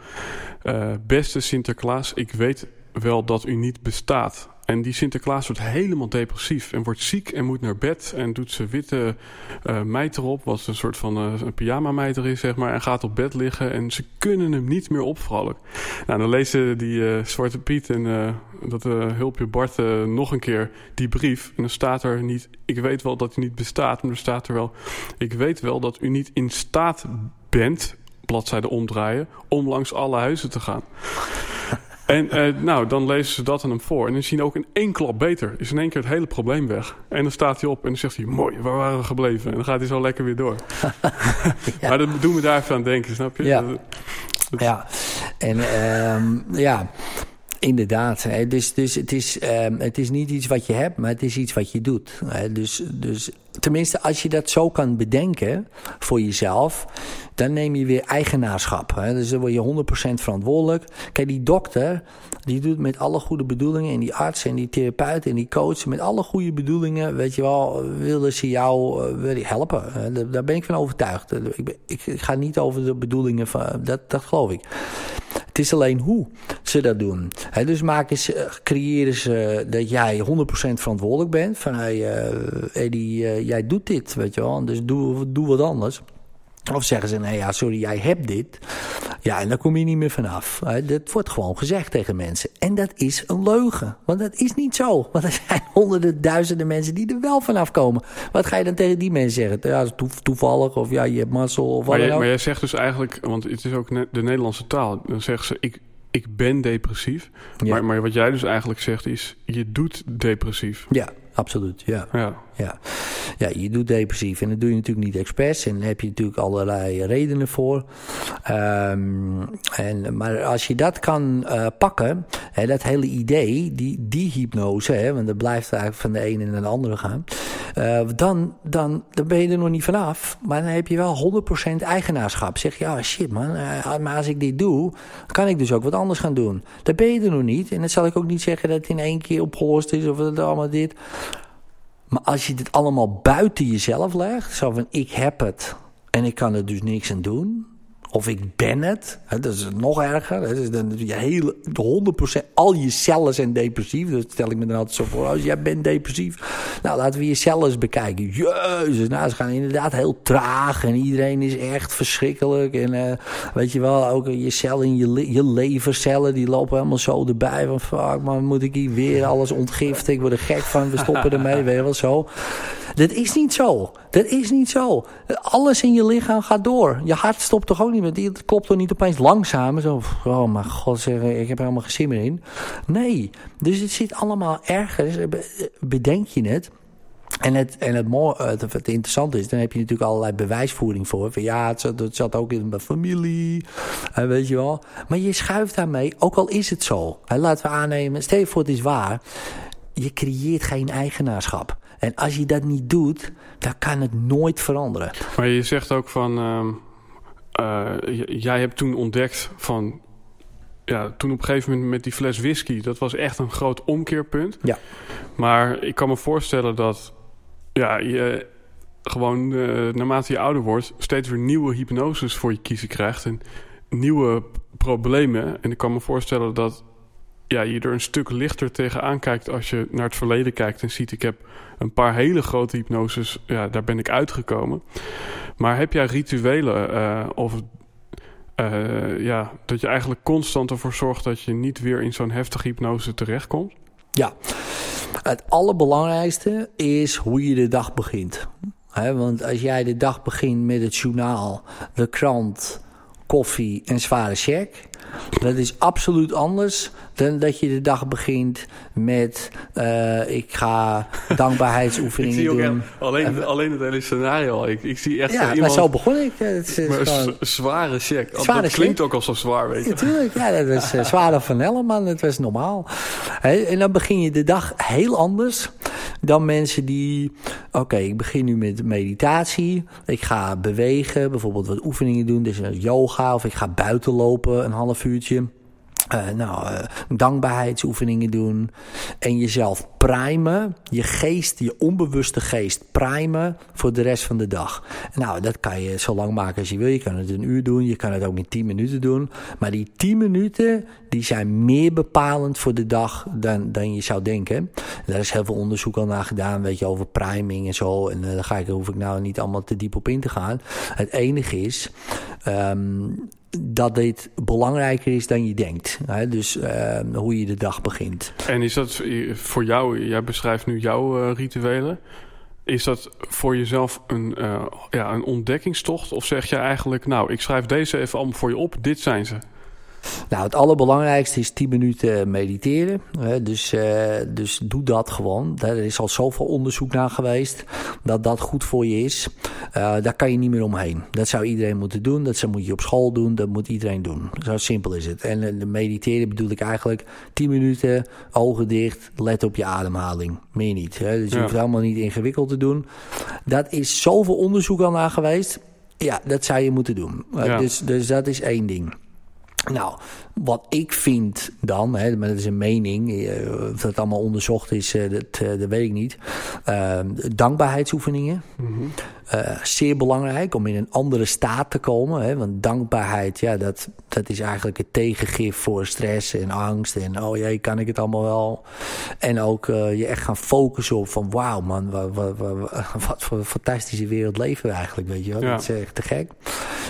Beste Sinterklaas, ik weet wel dat u niet bestaat. En die Sinterklaas wordt helemaal depressief en wordt ziek en moet naar bed. En doet zijn witte uh, mijter op, wat een soort van uh, een pyjama mijter is, zeg maar. En gaat op bed liggen en ze kunnen hem niet meer opvrolijken. Nou, dan lezen die uh, Zwarte Piet en dat hulpje Bart nog een keer die brief. En dan staat er niet, ik weet wel dat u niet bestaat. Maar er staat er wel, ik weet wel dat u niet in staat bent, bladzijde omdraaien, om langs alle huizen te gaan. En uh, nou, dan lezen ze dat aan hem voor. En dan zien ook in één klap beter. Is in één keer het hele probleem weg. En dan staat hij op en dan zegt hij... Mooi, waar waren we gebleven? En dan gaat hij zo lekker weer door. ja. Maar dat doen we daar even aan denken, snap je? Ja, dat, dat... ja. en um, ja... Inderdaad. Dus, dus het, is, um, het is niet iets wat je hebt, maar het is iets wat je doet. Hè. Dus, dus tenminste, als je dat zo kan bedenken voor jezelf, dan neem je weer eigenaarschap. Hè. Dus dan word je 100% verantwoordelijk. Kijk, die dokter, die doet met alle goede bedoelingen, en die arts en die therapeut en die coach, met alle goede bedoelingen, weet je wel, willen ze jou uh, helpen. Daar ben ik van overtuigd. Ik, ik, ik ga niet over de bedoelingen van, dat, dat geloof ik. Het is alleen hoe ze dat doen. Dus maken ze, creëren ze dat jij 100% verantwoordelijk bent. Van hey, Eddie, uh, jij doet dit, weet je wel. Dus doe wat anders. Of zeggen ze, nee ja, sorry, jij hebt dit. Ja, en daar kom je niet meer vanaf. Dat wordt gewoon gezegd tegen mensen. En dat is een leugen. Want dat is niet zo. Want er zijn honderden, duizenden mensen die er wel vanaf komen. Wat ga je dan tegen die mensen zeggen? Ja, to toevallig, of ja, je hebt mazzel, of wat maar, dan jij, ook. maar jij zegt dus eigenlijk, want het is ook de Nederlandse taal. Dan zeggen ze, ik, ik ben depressief. Ja. Maar, maar wat jij dus eigenlijk zegt is, je doet depressief. Ja, absoluut. Ja. Ja. Ja. Ja, je doet depressief. En dat doe je natuurlijk niet expres. En daar heb je natuurlijk allerlei redenen voor. Um, en, maar als je dat kan uh, pakken, hè, dat hele idee, die, die hypnose, hè, want dat blijft eigenlijk van de ene naar de andere gaan. Uh, dan, dan, dan ben je er nog niet vanaf. Maar dan heb je wel 100% eigenaarschap. Zeg je, ja shit man, uh, maar als ik dit doe, kan ik dus ook wat anders gaan doen. Dan ben je er nog niet. En dat zal ik ook niet zeggen dat het in één keer opgelost is of dat allemaal dit. Maar als je dit allemaal buiten jezelf legt, zo van ik heb het en ik kan er dus niks aan doen. Of ik ben het. Hè, dat is nog erger. Dat is dan je hele 100%. Al je cellen zijn depressief. Dat stel ik me dan altijd zo voor. Als jij bent depressief. Nou, laten we je cellen eens bekijken. Jezus. Nou, ze gaan inderdaad heel traag. En iedereen is echt verschrikkelijk. En uh, weet je wel, ook je cellen, je, je levercellen. Die lopen helemaal zo erbij. Van fuck man, moet ik hier weer alles ontgiften? Ik word er gek van. We stoppen ermee. Weet je wel zo. Dat is niet zo. Dat is niet zo. Alles in je lichaam gaat door. Je hart stopt toch ook niet meer. Het klopt toch niet opeens langzaam. Zo, oh mijn god, ik heb er helemaal geen zin meer in. Nee. Dus het zit allemaal ergens. Bedenk je het. En het, en het, het, het interessante is, dan heb je natuurlijk allerlei bewijsvoering voor. Van ja, het zat, ook in mijn familie. En weet je wel. Maar je schuift daarmee, ook al is het zo. Hè, laten we aannemen, stel voor het is waar. Je creëert geen eigenaarschap. En als je dat niet doet, dan kan het nooit veranderen. Maar je zegt ook van... Uh, uh, jij hebt toen ontdekt van... Ja, toen op een gegeven moment met die fles whisky... dat was echt een groot omkeerpunt. Ja. Maar ik kan me voorstellen dat... Ja, je gewoon uh, naarmate je ouder wordt... steeds weer nieuwe hypnoses voor je kiezen krijgt... en nieuwe problemen. En ik kan me voorstellen dat ja, je er een stuk lichter tegenaan kijkt als je naar het verleden kijkt en ziet... ik heb een paar hele grote hypnoses, ja, daar ben ik uitgekomen. Maar heb jij rituelen uh, of uh, ja, dat je eigenlijk constant ervoor zorgt... dat je niet weer in zo'n heftige hypnose terechtkomt? Ja, het allerbelangrijkste is hoe je de dag begint. He, want als jij de dag begint met het journaal, de krant koffie en zware check. Dat is absoluut anders dan dat je de dag begint met uh, ik ga dankbaarheidsoefeningen ik zie ook doen. alleen, alleen het hele scenario. Ik, ik zie echt ja, iemand... maar zo begon ik. Het is maar gewoon... zware check. Zware dat klinkt check. ook al zo zwaar, weet je. Natuurlijk, ja, dat was uh, zwaarder van Helleman. Dat was normaal. He, en dan begin je de dag heel anders dan mensen die... Oké, okay, ik begin nu met meditatie. Ik ga bewegen, bijvoorbeeld wat oefeningen doen. Dus yoga of ik ga buiten lopen een half uurtje. Uh, nou, uh, dankbaarheidsoefeningen doen. En jezelf primen. Je geest, je onbewuste geest primen voor de rest van de dag. Nou, dat kan je zo lang maken als je wil. Je kan het een uur doen. Je kan het ook in 10 minuten doen. Maar die 10 minuten, die zijn meer bepalend voor de dag dan, dan je zou denken. Daar is heel veel onderzoek al naar gedaan, weet je, over priming en zo. En uh, daar ga ik, hoef ik nou niet allemaal te diep op in te gaan. Het enige is... Um, dat dit belangrijker is dan je denkt. Hè? Dus uh, hoe je de dag begint. En is dat voor jou, jij beschrijft nu jouw uh, rituelen. Is dat voor jezelf een, uh, ja, een ontdekkingstocht? Of zeg je eigenlijk, nou, ik schrijf deze even allemaal voor je op, dit zijn ze? Nou, het allerbelangrijkste is 10 minuten mediteren. Dus, uh, dus doe dat gewoon. Er is al zoveel onderzoek naar geweest dat dat goed voor je is. Uh, daar kan je niet meer omheen. Dat zou iedereen moeten doen. Dat moet je op school doen. Dat moet iedereen doen. Zo simpel is het. En uh, mediteren bedoel ik eigenlijk 10 minuten, ogen dicht, let op je ademhaling. Meer niet. Hè? Dus je ja. hoeft het allemaal niet ingewikkeld te doen. Dat is zoveel onderzoek al naar geweest. Ja, dat zou je moeten doen. Ja. Dus, dus dat is één ding. Nou, wat ik vind dan, hè, maar dat is een mening, of dat allemaal onderzocht is, dat, dat weet ik niet. Uh, dankbaarheidsoefeningen. Mm-hmm. Uh, zeer belangrijk om in een andere staat te komen. Hè, want dankbaarheid, ja, dat, dat is eigenlijk het tegengif voor stress en angst. En oh jee, kan ik het allemaal wel? En ook uh, je echt gaan focussen op van wauw man, wat, wat, wat, wat voor een fantastische wereld leven we eigenlijk, weet je wel. Ja. Dat is echt te gek.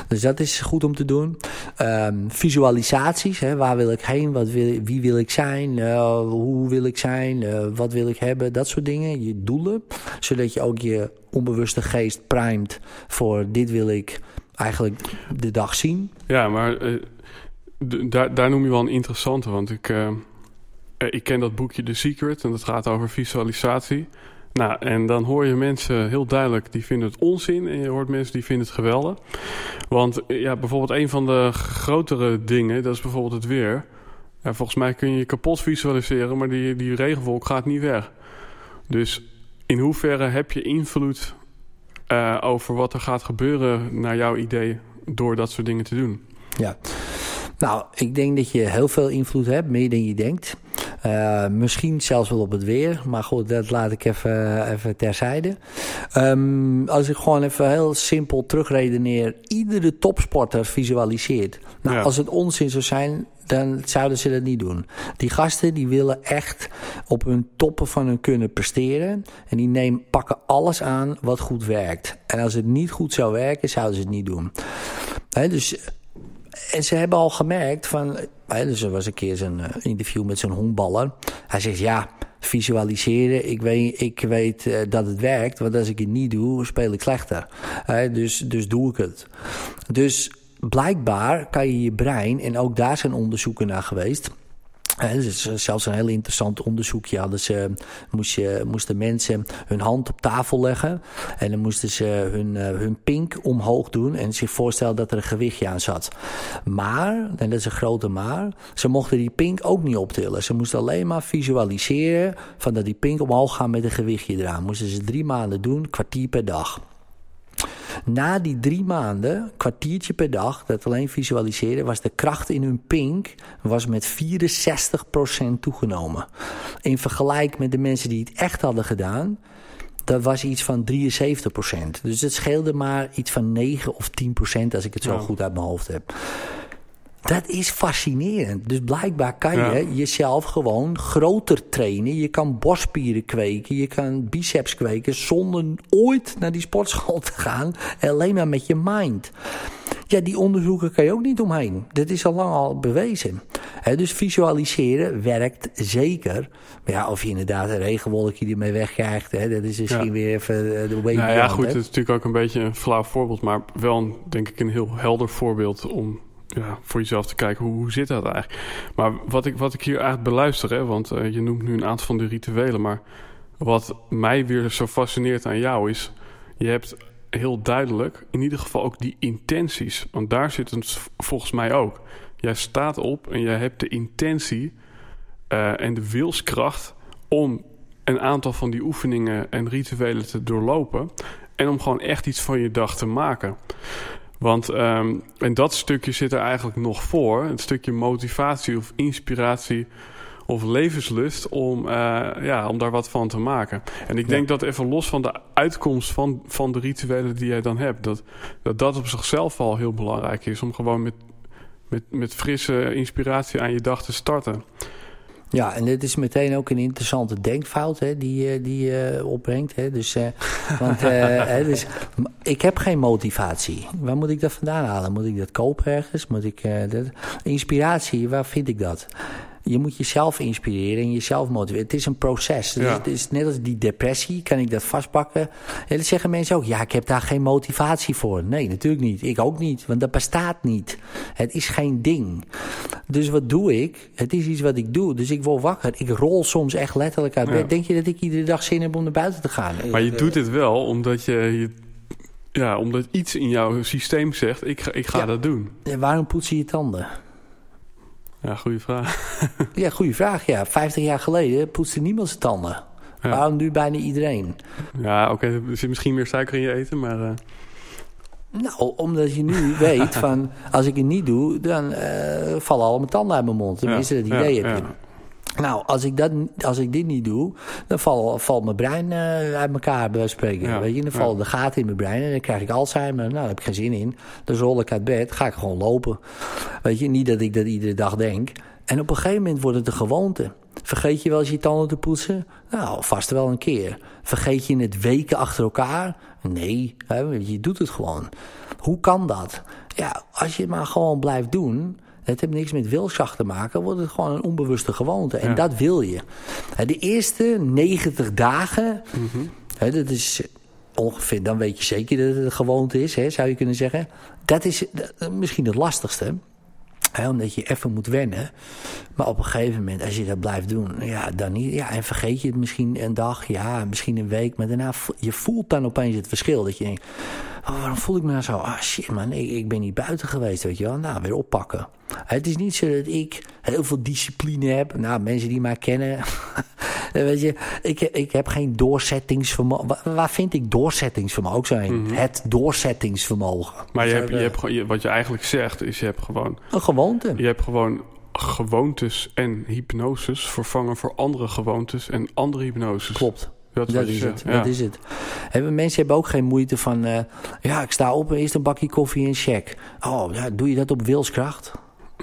Dus dat is goed om te doen. Um, visualisaties, hè, waar wil ik heen? Wat wil, wie wil ik zijn? Uh, hoe wil ik zijn? Wat wil ik hebben? Dat soort dingen. Je doelen. Zodat je ook je onbewuste geest primed voor dit wil ik eigenlijk de dag zien. Ja, maar uh, daar, daar noem je wel een interessante. Want ik, uh, ik ken dat boekje The Secret en dat gaat over visualisatie. Nou, en dan hoor je mensen heel duidelijk die vinden het onzin. En je hoort mensen die vinden het geweldig. Want ja, bijvoorbeeld een van de grotere dingen, dat is bijvoorbeeld het weer. Ja, volgens mij kun je je kapot visualiseren, maar die, die regenwolk gaat niet weg. Dus in hoeverre heb je invloed uh, over wat er gaat gebeuren naar jouw idee door dat soort dingen te doen? Ja, nou, ik denk dat je heel veel invloed hebt, meer dan je denkt. Uh, misschien zelfs wel op het weer. Maar goed, dat laat ik even, even terzijde. Um, als ik gewoon even heel simpel terugredeneer. Iedere topsporter visualiseert. Nou, ja. als het onzin zou zijn, dan zouden ze dat niet doen. Die gasten die willen echt op hun toppen van hun kunnen presteren. En die nemen, pakken alles aan wat goed werkt. En als het niet goed zou werken, zouden ze het niet doen. He, dus en ze hebben al gemerkt van... Dus er was een keer zo'n interview met zo'n honkballer. Hij zegt, ja, visualiseren, ik weet, ik weet uh, dat het werkt. Want als ik het niet doe, speel ik slechter. Hè, dus, dus doe ik het. Dus blijkbaar kan je je brein... en ook daar zijn onderzoeken naar geweest... Het is zelfs een heel interessant onderzoekje. Hadden ze, moest je, moesten mensen hun hand op tafel leggen. En dan moesten ze hun, hun pink omhoog doen. En zich voorstellen dat er een gewichtje aan zat. Maar, en dat is een grote maar. Ze mochten die pink ook niet optillen. Ze moesten alleen maar visualiseren. van dat die pink omhoog gaat met een gewichtje eraan. Moesten ze drie maanden doen, kwartier per dag. Na die drie maanden, kwartiertje per dag, dat alleen visualiseren, was de kracht in hun pink was met 64% toegenomen. In vergelijk met de mensen die het echt hadden gedaan, dat was iets van 73%. Dus het scheelde maar iets van 9 of 10% als ik het zo goed uit mijn hoofd heb. Dat is fascinerend. Dus blijkbaar kan je jezelf gewoon groter trainen. Je kan borstspieren kweken. Je kan biceps kweken zonder ooit naar die sportschool te gaan. Alleen maar met je mind. Ja, die onderzoeken kan je ook niet omheen. Dat is al lang al bewezen. He, dus visualiseren werkt zeker. Maar ja, of je inderdaad een regenwolkje ermee wegkrijgt, hè, dat is misschien ja. weer even de way Nou ja, goed, het is natuurlijk ook een beetje een flauw voorbeeld. Maar wel, een, denk ik, een heel helder voorbeeld om ja, voor jezelf te kijken hoe, hoe zit dat eigenlijk. Maar wat ik, wat ik hier eigenlijk beluister, hè, want uh, je noemt nu een aantal van de rituelen, maar wat mij weer zo fascineert aan jou is, je hebt heel duidelijk in ieder geval ook die intenties. Want daar zit het volgens mij ook. Jij staat op en jij hebt de intentie uh, en de wilskracht om een aantal van die oefeningen en rituelen te doorlopen. En om gewoon echt iets van je dag te maken. Want um, en dat stukje zit er eigenlijk nog voor. Het stukje motivatie of inspiratie of levenslust om, uh, ja, om daar wat van te maken. En ik denk dat even los van de uitkomst van, van de rituelen die jij dan hebt, dat, dat dat op zichzelf al heel belangrijk is. Om gewoon met, met, met frisse inspiratie aan je dag te starten. Ja, en dit is meteen ook een interessante denkfout hè, die, die je opbrengt. Hè. Dus, uh, want dus, ik heb geen motivatie. Waar moet ik dat vandaan halen? Moet ik dat kopen ergens? Moet ik, dat? Inspiratie, waar vind ik dat? Je moet jezelf inspireren en jezelf motiveren. Het is een proces. Dus het is net als die depressie, kan ik dat vastpakken? En dan zeggen mensen ook, ja, ik heb daar geen motivatie voor. Nee, natuurlijk niet. Ik ook niet, want dat bestaat niet. Het is geen ding. Dus wat doe ik? Het is iets wat ik doe. Dus ik word wakker. Ik rol soms echt letterlijk uit bed. Denk je dat ik iedere dag zin heb om naar buiten te gaan? Maar je doet het wel omdat je... je ja, omdat iets in jouw systeem zegt, ik ga, ik ga dat doen. En waarom poets je je tanden? Ja, goede vraag. ja, goede vraag. Ja, 50 jaar geleden poetste niemand zijn tanden. Ja. Waarom nu bijna iedereen? Ja, oké. Er zit misschien meer suiker in je eten, maar... Uh... Nou, omdat je nu weet van... als ik het niet doe, dan uh, vallen al mijn tanden uit mijn mond. Tenminste, ja, dat idee heb je. Nou, als ik, dat, als ik dit niet doe, dan valt, mijn brein uh, uit elkaar, bij spreken. Ja, Weet je, dan vallen de gaten in mijn brein en dan krijg ik Alzheimer. Nou, daar heb ik geen zin in. Dan rol ik uit bed, ga ik gewoon lopen. Weet je, niet dat ik dat iedere dag denk. En op een gegeven moment wordt het een gewoonte. Vergeet je wel eens je tanden te poetsen? Nou, vast wel een keer. Vergeet je het weken achter elkaar? Nee, hè, je doet het gewoon. Hoe kan dat? Ja, als je het maar gewoon blijft doen het heeft niks met wilskracht te maken. wordt het gewoon een onbewuste gewoonte. En dat wil je. De eerste 90 dagen... hè, dat is ongeveer... dan weet je zeker dat het een gewoonte is, hè, zou je kunnen zeggen. Dat is misschien het lastigste omdat je even moet wennen. Maar op een gegeven moment, als je dat blijft doen, ja, dan niet. Ja, en vergeet je het misschien een dag, ja, misschien een week. Maar daarna, je voelt dan opeens het verschil. Dat je denkt, oh, waarom voel ik me nou zo? Ah, shit man, ik, ik ben niet buiten geweest, weet je wel. Nou, weer oppakken. Het is niet zo dat ik heel veel discipline heb. Nou, mensen die mij kennen. weet je, ik, ik heb geen doorzettingsvermogen. Waar vind ik doorzettingsvermogen ook zijn? Mm -hmm. Het doorzettingsvermogen. Maar je hebt, je hebt, wat je eigenlijk zegt, is je hebt gewoon. Een gewoonte. Je hebt gewoon gewoontes en hypnoses vervangen voor andere gewoontes en andere hypnoses. Klopt. Dat, dat is het. Ja. Dat is het. Hebben, mensen hebben ook geen moeite van... Uh, ja, ik sta op en eerst een bakje koffie en check. Oh, ja, doe je dat op wilskracht?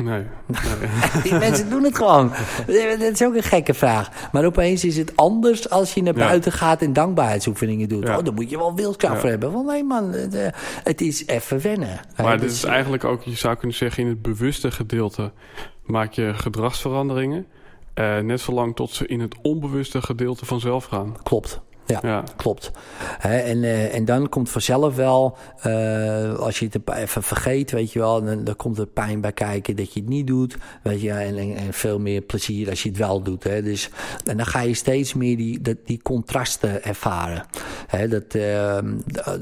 Nee. nee. Die mensen doen het gewoon. Dat is ook een gekke vraag. Maar opeens is het anders als je naar buiten ja. gaat en dankbaarheidsoefeningen doet. Ja. Oh, dan moet je wel wilskracht voor hebben. Want nee man, het, het is even wennen. Maar dit is eigenlijk ook, je zou kunnen zeggen, in het bewuste gedeelte maak je gedragsveranderingen. Uh, net zolang tot ze in het onbewuste gedeelte vanzelf gaan. Klopt. Ja, ja, klopt. He, en, uh, en dan komt vanzelf wel, uh, als je het even vergeet, weet je wel, dan, dan komt er pijn bij kijken dat je het niet doet. Weet je, en, en, en veel meer plezier als je het wel doet. Hè. Dus, en dan ga je steeds meer die, dat, die contrasten ervaren. Hè, dat, uh,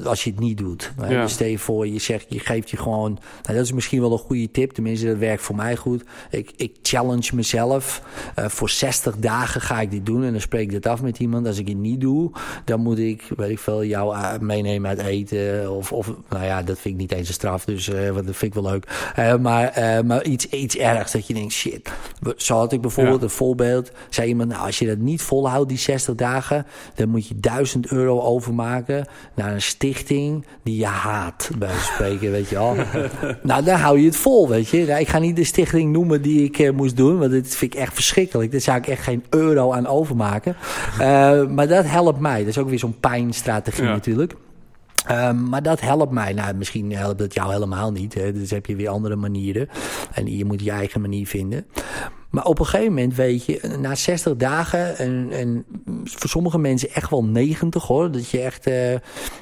als je het niet doet. Hè. Ja. Dus stel je voor, je zegt, je geeft je gewoon, nou, dat is misschien wel een goede tip, tenminste dat werkt voor mij goed. Ik, ik challenge mezelf, voor 60 dagen ga ik dit doen en dan spreek ik dit af met iemand. Als ik het niet doe, dan moet ik, weet ik veel, jou meenemen uit eten. Of, of nou ja, dat vind ik niet eens een straf, dus uh, dat vind ik wel leuk. Uh, maar, uh, maar iets, iets ergs, dat je denkt, shit. Zo had ik bijvoorbeeld ja. een voorbeeld. Zei iemand, nou, als je dat niet volhoudt, die 60 dagen, dan moet je 1000 euro overmaken naar een stichting die je haat, bij spreken, weet je wel. nou, dan hou je het vol, weet je. Nou, ik ga niet de stichting noemen die ik moest doen, want dat vind ik echt verschrikkelijk. Daar zou ik echt geen euro aan overmaken. maar dat helpt mij. Dat is ook weer zo'n pijnstrategie ja. natuurlijk. Um, maar dat helpt mij. Nou, misschien helpt het jou helemaal niet. Hè. Dus heb je weer andere manieren. En je moet je eigen manier vinden. Maar op een gegeven moment weet je, na 60 dagen, en, en voor sommige mensen echt wel 90 hoor. Dat je echt uh,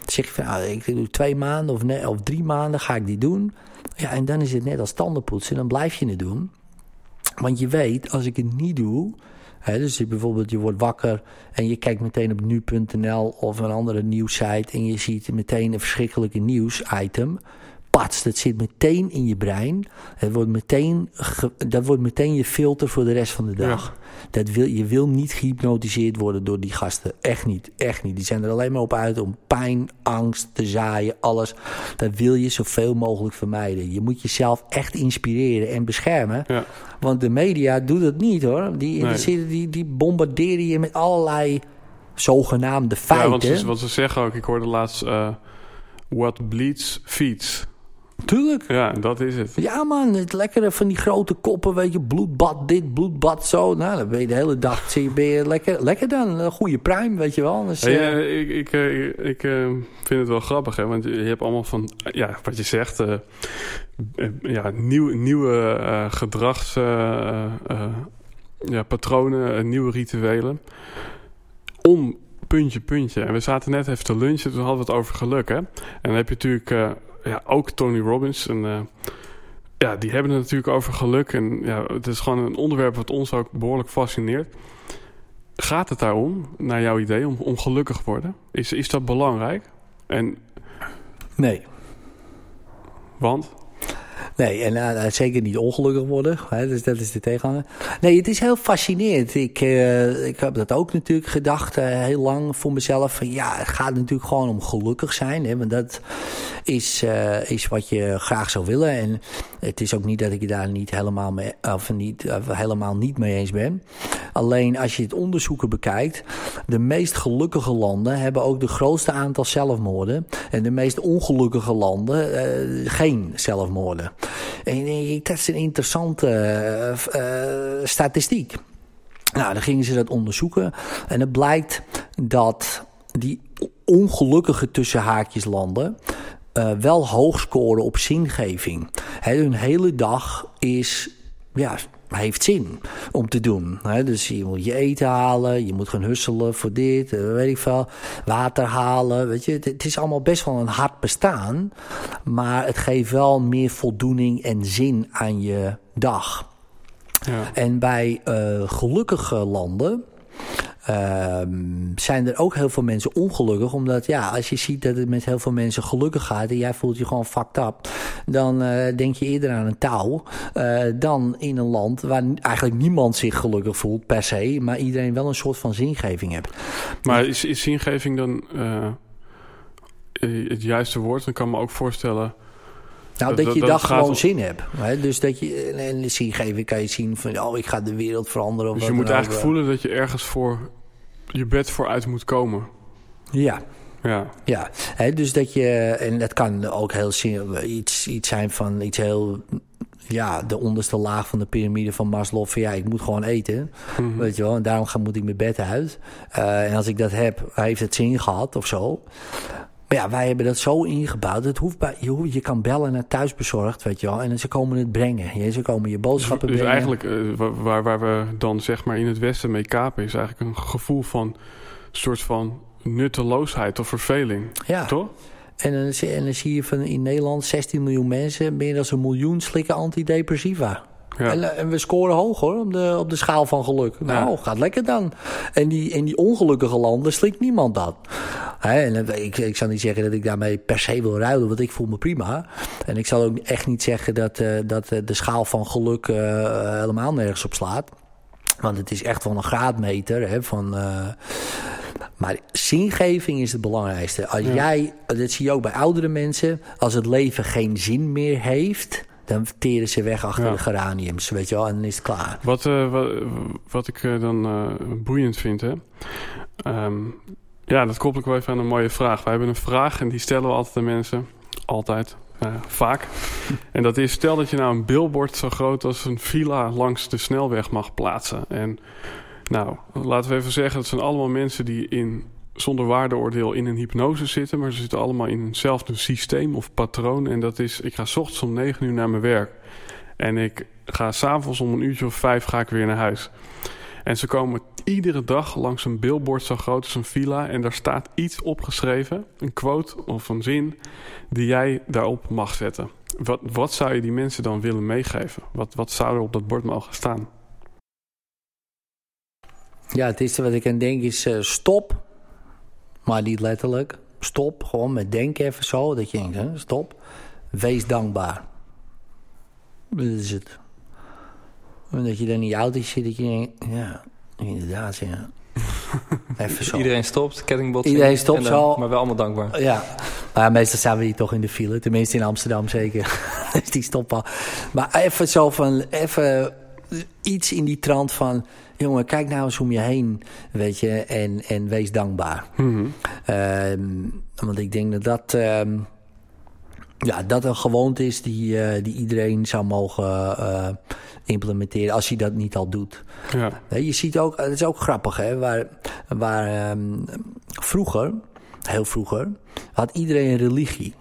zeg je van, nou, ik doe twee maanden of, nee, of drie maanden ga ik die doen. Ja, en dan is het net als tandenpoetsen, dan blijf je het doen. Want je weet, als ik het niet doe, dus bijvoorbeeld je wordt wakker en je kijkt meteen op nu.nl of een andere nieuwssite en je ziet meteen een verschrikkelijke nieuwsitem. Pats, dat zit meteen in je brein. Het wordt meteen, dat wordt meteen je filter voor de rest van de dag. Dat wil, je wil niet gehypnotiseerd worden door die gasten. Echt niet, echt niet. Die zijn er alleen maar op uit om pijn, angst te zaaien, alles. Dat wil je zoveel mogelijk vermijden. Je moet jezelf echt inspireren en beschermen. Ja. Want de media doet het niet hoor. Die, nee. die, die bombarderen je met allerlei zogenaamde feiten. Ja, want ze, wat ze zeggen ook, ik hoorde laatst... Uh, what bleeds, feeds. Tuurlijk. Ja, dat is het. Ja man, het lekkere van die grote koppen, weet je, bloedbad dit, bloedbad zo. Nou, dan ben je de hele dag, zie je, ben je lekker, lekker dan. Een goede prime, weet je wel. Dus, hey, uh, ik ik, uh, ik uh, vind het wel grappig, hè, want je hebt allemaal van, ja, wat je zegt, ja, nieuw, nieuwe gedrags, ja, patronen, nieuwe rituelen. Om puntje, puntje. En we zaten net even te lunchen, toen hadden we het over geluk, hè. En dan heb je natuurlijk ja, ook Tony Robbins. En, uh, ja, die hebben het natuurlijk over geluk. En ja, het is gewoon een onderwerp wat ons ook behoorlijk fascineert. Gaat het daarom, naar jouw idee, om, om gelukkig worden? Is, is dat belangrijk? En... Nee. Want? Nee, en uh, zeker niet ongelukkig worden. Hè, dus dat is de tegenhanger. Nee, het is heel fascinerend. Ik, uh, ik heb dat ook natuurlijk gedacht uh, heel lang voor mezelf. Van, ja, het gaat natuurlijk gewoon om gelukkig zijn. Hè, want dat is, is wat je graag zou willen. En het is ook niet dat ik daar niet helemaal, mee, of niet, helemaal niet mee eens ben. Alleen als je het onderzoeken bekijkt. De meest gelukkige landen hebben ook de grootste aantal zelfmoorden. En de meest ongelukkige landen geen zelfmoorden. En dat is een interessante uh, statistiek. Nou, dan gingen ze dat onderzoeken. En het blijkt dat die ongelukkige tussenhaakjeslanden uh, wel hoog scoren op zingeving. He, hun hele dag is ja, heeft zin om te doen. dus je moet je eten halen, je moet gaan husselen voor dit, eh, weet ik veel. Water halen, weet je. Het, is allemaal best wel een hard bestaan. Maar het geeft wel meer voldoening en zin aan je dag. Ja. En bij uh, gelukkige landen Um, zijn er ook heel veel mensen ongelukkig. Omdat ja, als je ziet dat het met heel veel mensen gelukkig gaat en jij voelt je gewoon fucked up. Dan uh, denk je eerder aan een touw uh, dan in een land waar eigenlijk niemand zich gelukkig voelt per se. Maar iedereen wel een soort van zingeving heeft. Maar is, is zingeving dan uh, het juiste woord? Dan kan me ook voorstellen nou, dat, je dat, dat gewoon zin hebt. Hè? Dus dat je, en de zingeving kan je zien van, oh, ik ga de wereld veranderen. Of dus je moet eigenlijk voelen dat je ergens voor je bed vooruit moet komen. Ja. Ja. Ja, hè, dus dat je, en dat kan ook heel iets, iets zijn van iets heel ja, de onderste laag van de piramide van Maslow. Van ja, ik moet gewoon eten. Mhm. Weet je wel, en daarom ga, moet ik mijn bed uit. Uh, en als ik dat heb, heeft het zin gehad of zo. Maar ja, wij hebben dat zo ingebouwd. Het hoeft bij, je, je kan bellen naar thuisbezorgd, weet je wel. En ze komen het brengen. Ja, ze komen je boodschappen dus, dus brengen. Dus eigenlijk, uh, waar, waar we dan zeg maar in het Westen mee kapen... is eigenlijk een gevoel van soort van nutteloosheid of verveling. Ja. Toch? En dan, en dan zie je van in Nederland 16 miljoen mensen... meer dan een miljoen slikken antidepressiva. Ja. En, en, we scoren hoog hoor, op de, op de schaal van geluk. Nou, gaat lekker dan. En die, in die ongelukkige landen slikt niemand dat. en ik, ik zal niet zeggen dat ik daarmee per se wil ruilen, want ik voel me prima. En ik zal ook echt niet zeggen dat, uh, dat de schaal van geluk uh, helemaal nergens op slaat. Want het is echt wel een graadmeter hè, van... Maar zingeving is het belangrijkste. Als jij, dat zie je ook bij oudere mensen, als het leven geen zin meer heeft, dan teren ze weg achter de geraniums, weet je wel, en dan is het klaar. Wat, uh, wat, wat, ik uh, dan uh, boeiend vind, hè. Um, ja, dat koppel ik wel even aan een mooie vraag. Wij hebben een vraag en die stellen we altijd aan mensen. Altijd. vaak. en dat is, stel dat je nou een billboard zo groot als een villa langs de snelweg mag plaatsen. En nou, laten we even zeggen, dat zijn allemaal mensen die in zonder waardeoordeel in een hypnose zitten. Maar ze zitten allemaal in hetzelfde systeem of patroon. En dat is, ik ga ochtends om negen uur naar mijn werk. En ik ga s'avonds om een uurtje of vijf ga ik weer naar huis. En ze komen iedere dag langs een billboard zo groot als een villa. En daar staat iets opgeschreven, een quote of een zin, die jij daarop mag zetten. Wat, wat zou je die mensen dan willen meegeven? Wat, wat zou er op dat bord mogen staan? Ja, het eerste wat ik aan denk is uh, stop. Maar niet letterlijk. Stop, gewoon met denken even zo. Dat je denkt, hè, stop. Wees dankbaar. Dat is het. En dat je dan in je auto zit, dat je denkt, ja, inderdaad, ja. Even zo. Iedereen stopt, kettingbot. Iedereen stopt zo. Maar wel allemaal dankbaar. Ja, maar meestal staan we hier toch in de file. Tenminste in Amsterdam zeker. dus die stoppen. Maar even zo van, even iets in die trant van... jongen, kijk nou eens om je heen, weet je, en, en wees dankbaar. Mhm. Ehm, want ik denk dat dat... ehm, ja, dat een gewoonte is die, eh, die iedereen zou mogen eh, implementeren als hij dat niet al doet. Ja. Je ziet ook, het is ook grappig, hè, waar, waar ehm, vroeger, heel vroeger, had iedereen een religie.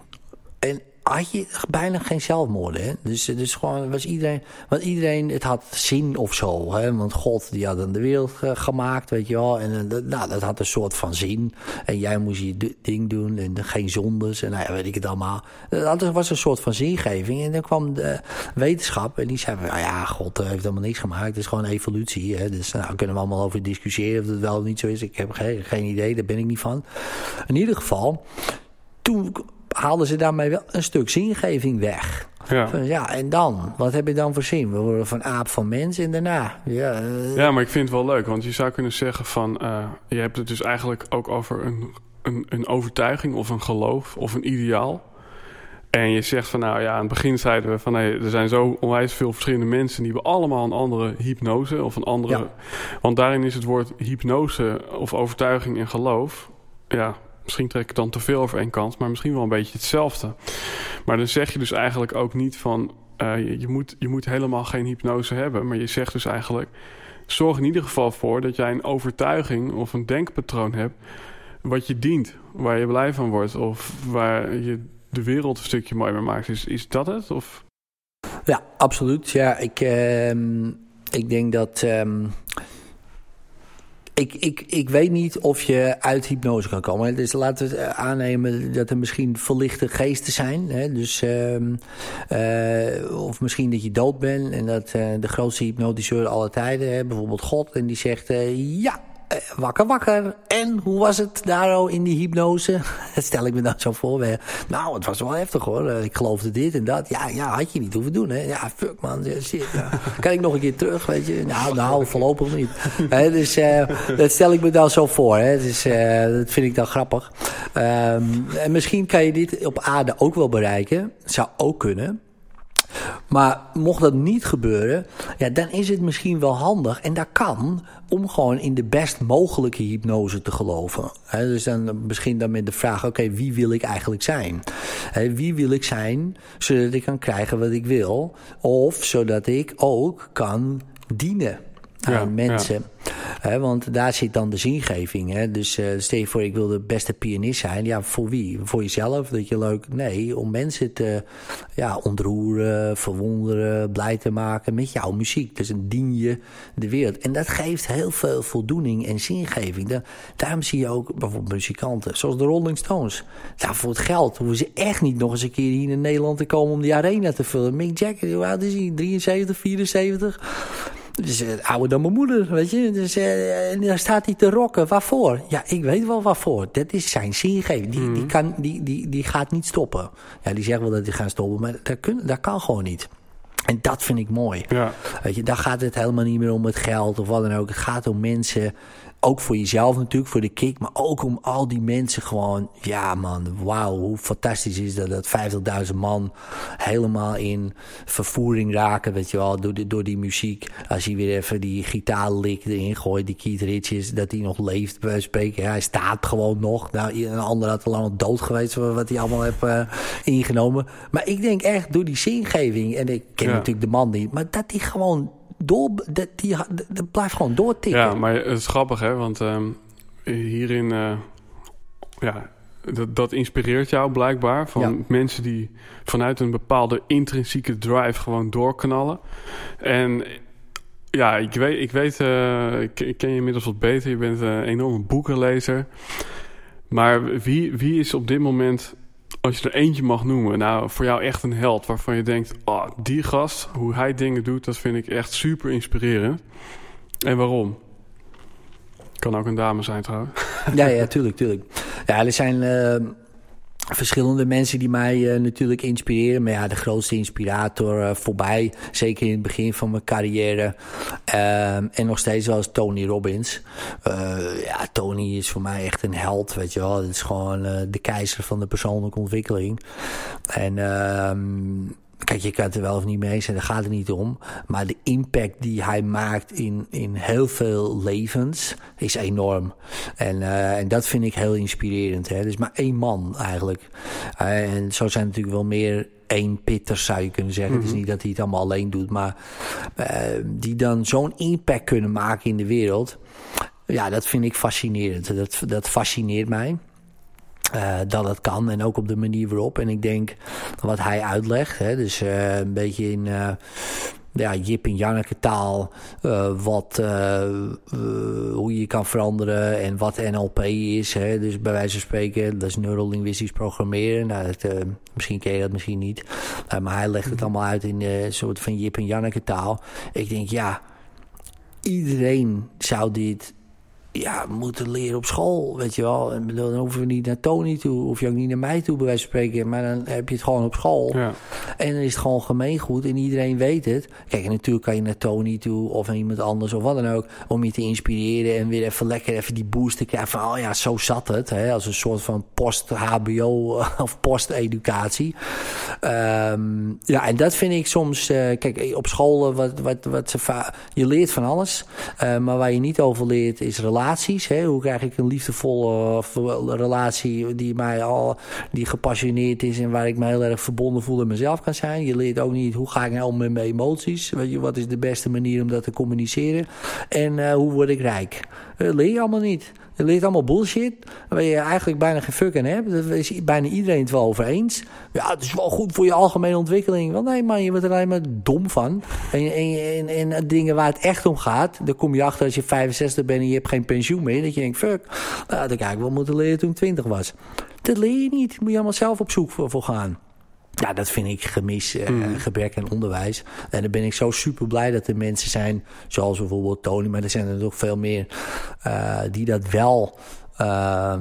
En had je bijna geen zelfmoorden. Hè? Dus, dus gewoon was iedereen, want iedereen, het had zin of zo. Hè? Want God die had dan de wereld eh, gemaakt, weet je wel. En eh, dat, nou, dat had een soort van zin. En jij moest je ding doen en geen zondes en nou ja, weet ik het allemaal. Dat was een soort van zingeving. En dan kwam de wetenschap en die zei nou ja, God heeft helemaal niks gemaakt. Het is gewoon evolutie. Hè? Dus nou, daar kunnen we allemaal over discussiëren of dat wel of niet zo is. Ik heb geen, geen idee, daar ben ik niet van. In ieder geval, toen haalden ze daarmee wel een stuk zingeving weg. Ja. Van, ja, en dan? Wat heb je dan voor zin? We worden van aap van mens en daarna. Ja, eh, ja, maar ik vind het wel leuk, want je zou kunnen zeggen van... eh, je hebt het dus eigenlijk ook over een, een, een overtuiging of een geloof of een ideaal. En je zegt van nou ja, aan het begin zeiden we van nee, er zijn zo onwijs veel verschillende mensen die hebben allemaal een andere hypnose of een andere. Ja. Want daarin is het woord hypnose of overtuiging en geloof. Ja, misschien trek ik dan te veel over één kant, maar misschien wel een beetje hetzelfde. Maar dan zeg je dus eigenlijk ook niet van eh, je, moet, je moet helemaal geen hypnose hebben. Maar je zegt dus eigenlijk zorg in ieder geval voor dat jij een overtuiging of een denkpatroon hebt wat je dient, waar je blij van wordt of waar je de wereld een stukje mooier maakt. Is, is dat het? Of? ja, absoluut. Ja, ik, ehm, ik denk dat. ehm, ik, ik, ik weet niet of je uit hypnose kan komen. Dus laten we het aannemen dat er misschien verlichte geesten zijn. Hè? Dus, ehm, eh, of misschien dat je dood bent en dat eh, de grootste hypnotiseur aller tijden, hè, bijvoorbeeld God, en die zegt: eh, Ja, eh, wakker, wakker. En hoe was het daar in die hypnose? Dat stel ik me dan zo voor. Nou, het was wel heftig hoor. Eh, Ik geloofde dit en dat. Ja, ja had je niet hoeven doen. Hè? Ja, fuck man. Shit, ja. Kan ik nog een keer terug, weet je? Nou, nou voorlopig niet. Hè, dus eh, dat stel ik me dan zo voor. Hè? Dus, eh, dat vind ik dan grappig. Ehm, en misschien kan je dit op aarde ook wel bereiken. Zou ook kunnen. Maar mocht dat niet gebeuren, ja, dan is het misschien wel handig. En dat kan om gewoon in de best mogelijke hypnose te geloven. Dus dan misschien dan met de vraag: oké, wie wil ik eigenlijk zijn? Hè, wie wil ik zijn zodat ik kan krijgen wat ik wil? Of zodat ik ook kan dienen aan Ja, mensen. Hè, want daar zit dan de zingeving. Hè? Dus eh, stel je voor, ik wil de beste pianist zijn. Ja, voor wie? Voor jezelf? Dat je leuk... Nee, om mensen te ja, ontroeren, verwonderen, blij te maken met jouw muziek. Dus dan dien je de wereld. En dat geeft heel veel voldoening en zingeving. Da- daarom zie je ook bijvoorbeeld muzikanten, zoals de Rolling Stones. Ja, voor het geld hoeven ze echt niet nog eens een keer hier in Nederland te komen om die arena te vullen. Mick Jagger, hoe oud is hij? 73, 74? Dus uh, ouder dan mijn moeder, weet je. Dus uh, en daar staat hij te rocken. Waarvoor? Ja, ik weet wel waarvoor. Dat is zijn zingeving. Die, die, kan, die, die, die gaat niet stoppen. Ja, die zegt wel dat hij gaat stoppen, maar dat, kun, dat kan gewoon niet. En dat vind ik mooi. Ja. Weet je, daar gaat het helemaal niet meer om het geld of wat dan ook. Het gaat om mensen, ook voor jezelf natuurlijk, voor de kick, maar ook om al die mensen gewoon. Ja, man, wauw, hoe fantastisch is dat dat 50.000 man helemaal in vervoering raken, weet je wel, door, die- door die muziek. Als hij weer even die gitaarlik erin gooit, die Keith Richards, dat hij nog leeft, bij spreken. Ja, hij staat gewoon nog. Nou, een ander had al lang dood geweest, wat hij allemaal heeft eh, ingenomen. Maar ik denk echt door die zingeving, en ik ken Ja. natuurlijk de man niet, maar dat die gewoon door, dat, die, dat blijft gewoon doortikken. Ja, maar het is grappig hè, want ehm, hierin, eh, ja, dat, dat inspireert jou blijkbaar. Van Ja. mensen die vanuit een bepaalde intrinsieke drive gewoon doorknallen. En ja, ik weet, ik, weet eh, ik, ik ken je inmiddels wat beter. Je bent een enorme boekenlezer. Maar wie, wie is op dit moment, als je er eentje mag noemen, nou voor jou echt een held waarvan je denkt: oh, die gast, hoe hij dingen doet, dat vind ik echt super inspirerend. En waarom? Kan ook een dame zijn trouwens. Ja, ja, tuurlijk, tuurlijk. Ja, er zijn eh, verschillende mensen die mij eh, natuurlijk inspireren. Maar ja, de grootste inspirator eh, voorbij, zeker in het begin van mijn carrière. eh, en nog steeds wel Tony Robbins. Ja, Tony is voor mij echt een held, weet je wel. Het is gewoon de keizer van de persoonlijke ontwikkeling. En... Kijk, je kan het er wel of niet mee zijn, daar gaat het niet om. Maar de impact die hij maakt in, in heel veel levens is enorm. En, eh, en dat vind ik heel inspirerend. Hè? Dus maar één man eigenlijk. Eh, en zo zijn natuurlijk wel meer één pitters zou je kunnen zeggen. Het is niet dat hij het allemaal alleen doet. Maar eh, die dan zo'n impact kunnen maken in de wereld. Ja, dat vind ik fascinerend. Dat, dat fascineert mij. Uh, dat het kan en ook op de manier waarop. En ik denk wat hij uitlegt, hè, dus uh, een beetje in uh, ja, Jip en Janneke taal, wat, hoe je kan veranderen en wat NLP is. Hè, dus bij wijze van spreken, dat is neurolinguistisch programmeren. Nou, dat, misschien ken je dat, misschien niet. maar hij legt het allemaal uit in een soort van Jip en Janneke taal. Ik denk, ja, iedereen zou dit ja, moeten leren op school, weet je wel. En bedoel, dan hoeven we niet naar Tony toe, of je ook niet naar mij toe, bij wijze van spreken. Maar dan heb je het gewoon op school. Ja. En dan is het gewoon gemeengoed en iedereen weet het. Kijk, en natuurlijk kan je naar Tony toe of naar iemand anders of wat dan ook, om je te inspireren en weer even lekker even die boost te krijgen van, oh ja, zo zat het. Hè, als een soort van post-HBO of post-educatie. Um, ja, en dat vind ik soms, uh, kijk, op school, wat, wat, wat ze je leert van alles. Uh, maar waar je niet over leert is relatie Hè? Hoe krijg ik een liefdevolle relatie die mij al die gepassioneerd is en waar ik me heel erg verbonden voel en mezelf kan zijn. Je leert ook niet hoe ga ik nou om met mijn emoties. Weet je, wat is de beste manier om dat te communiceren? En uh, hoe word ik rijk? Dat leer je allemaal niet. Je leert allemaal bullshit, waar je eigenlijk bijna geen fuck aan hebt. Daar is bijna iedereen het wel over eens. Ja, het is wel goed voor je algemene ontwikkeling. Want nee man, je wordt er alleen maar dom van. En, en, en, en dingen waar het echt om gaat, daar kom je achter als je 65 bent en je hebt geen pensioen meer. Dat je denkt, fuck, nou, dat had ik eigenlijk wel moeten leren toen ik 20 was. Dat leer je niet. Moet je allemaal zelf op zoek voor gaan. Ja, dat vind ik gemis, uh, mm. gebrek aan onderwijs. En dan ben ik zo super blij dat er mensen zijn, zoals bijvoorbeeld Tony, maar er zijn er nog veel meer, uh, die dat wel uh,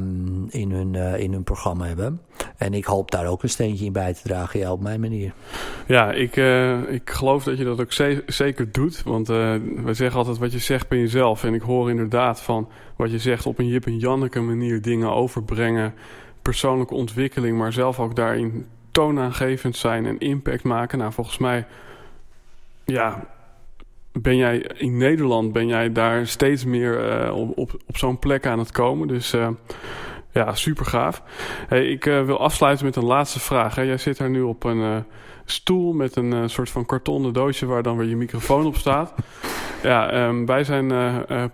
in, hun, uh, in hun programma hebben. En ik hoop daar ook een steentje in bij te dragen, ja, op mijn manier. Ja, ik, uh, ik geloof dat je dat ook ze zeker doet. Want uh, we zeggen altijd wat je zegt bij jezelf. En ik hoor inderdaad van wat je zegt op een Jip en Janneke manier dingen overbrengen. Persoonlijke ontwikkeling, maar zelf ook daarin toonaangevend zijn en impact maken. Nou, volgens mij, ja, ben jij in Nederland, ben jij daar steeds meer uh, op, op, op zo'n plek aan het komen. Dus uh, ja, super gaaf. Hey, ik uh, wil afsluiten met een laatste vraag. Hè. Jij zit daar nu op een stoel met een soort van kartonnen doosje waar dan weer je microfoon op staat. ja, um, wij zijn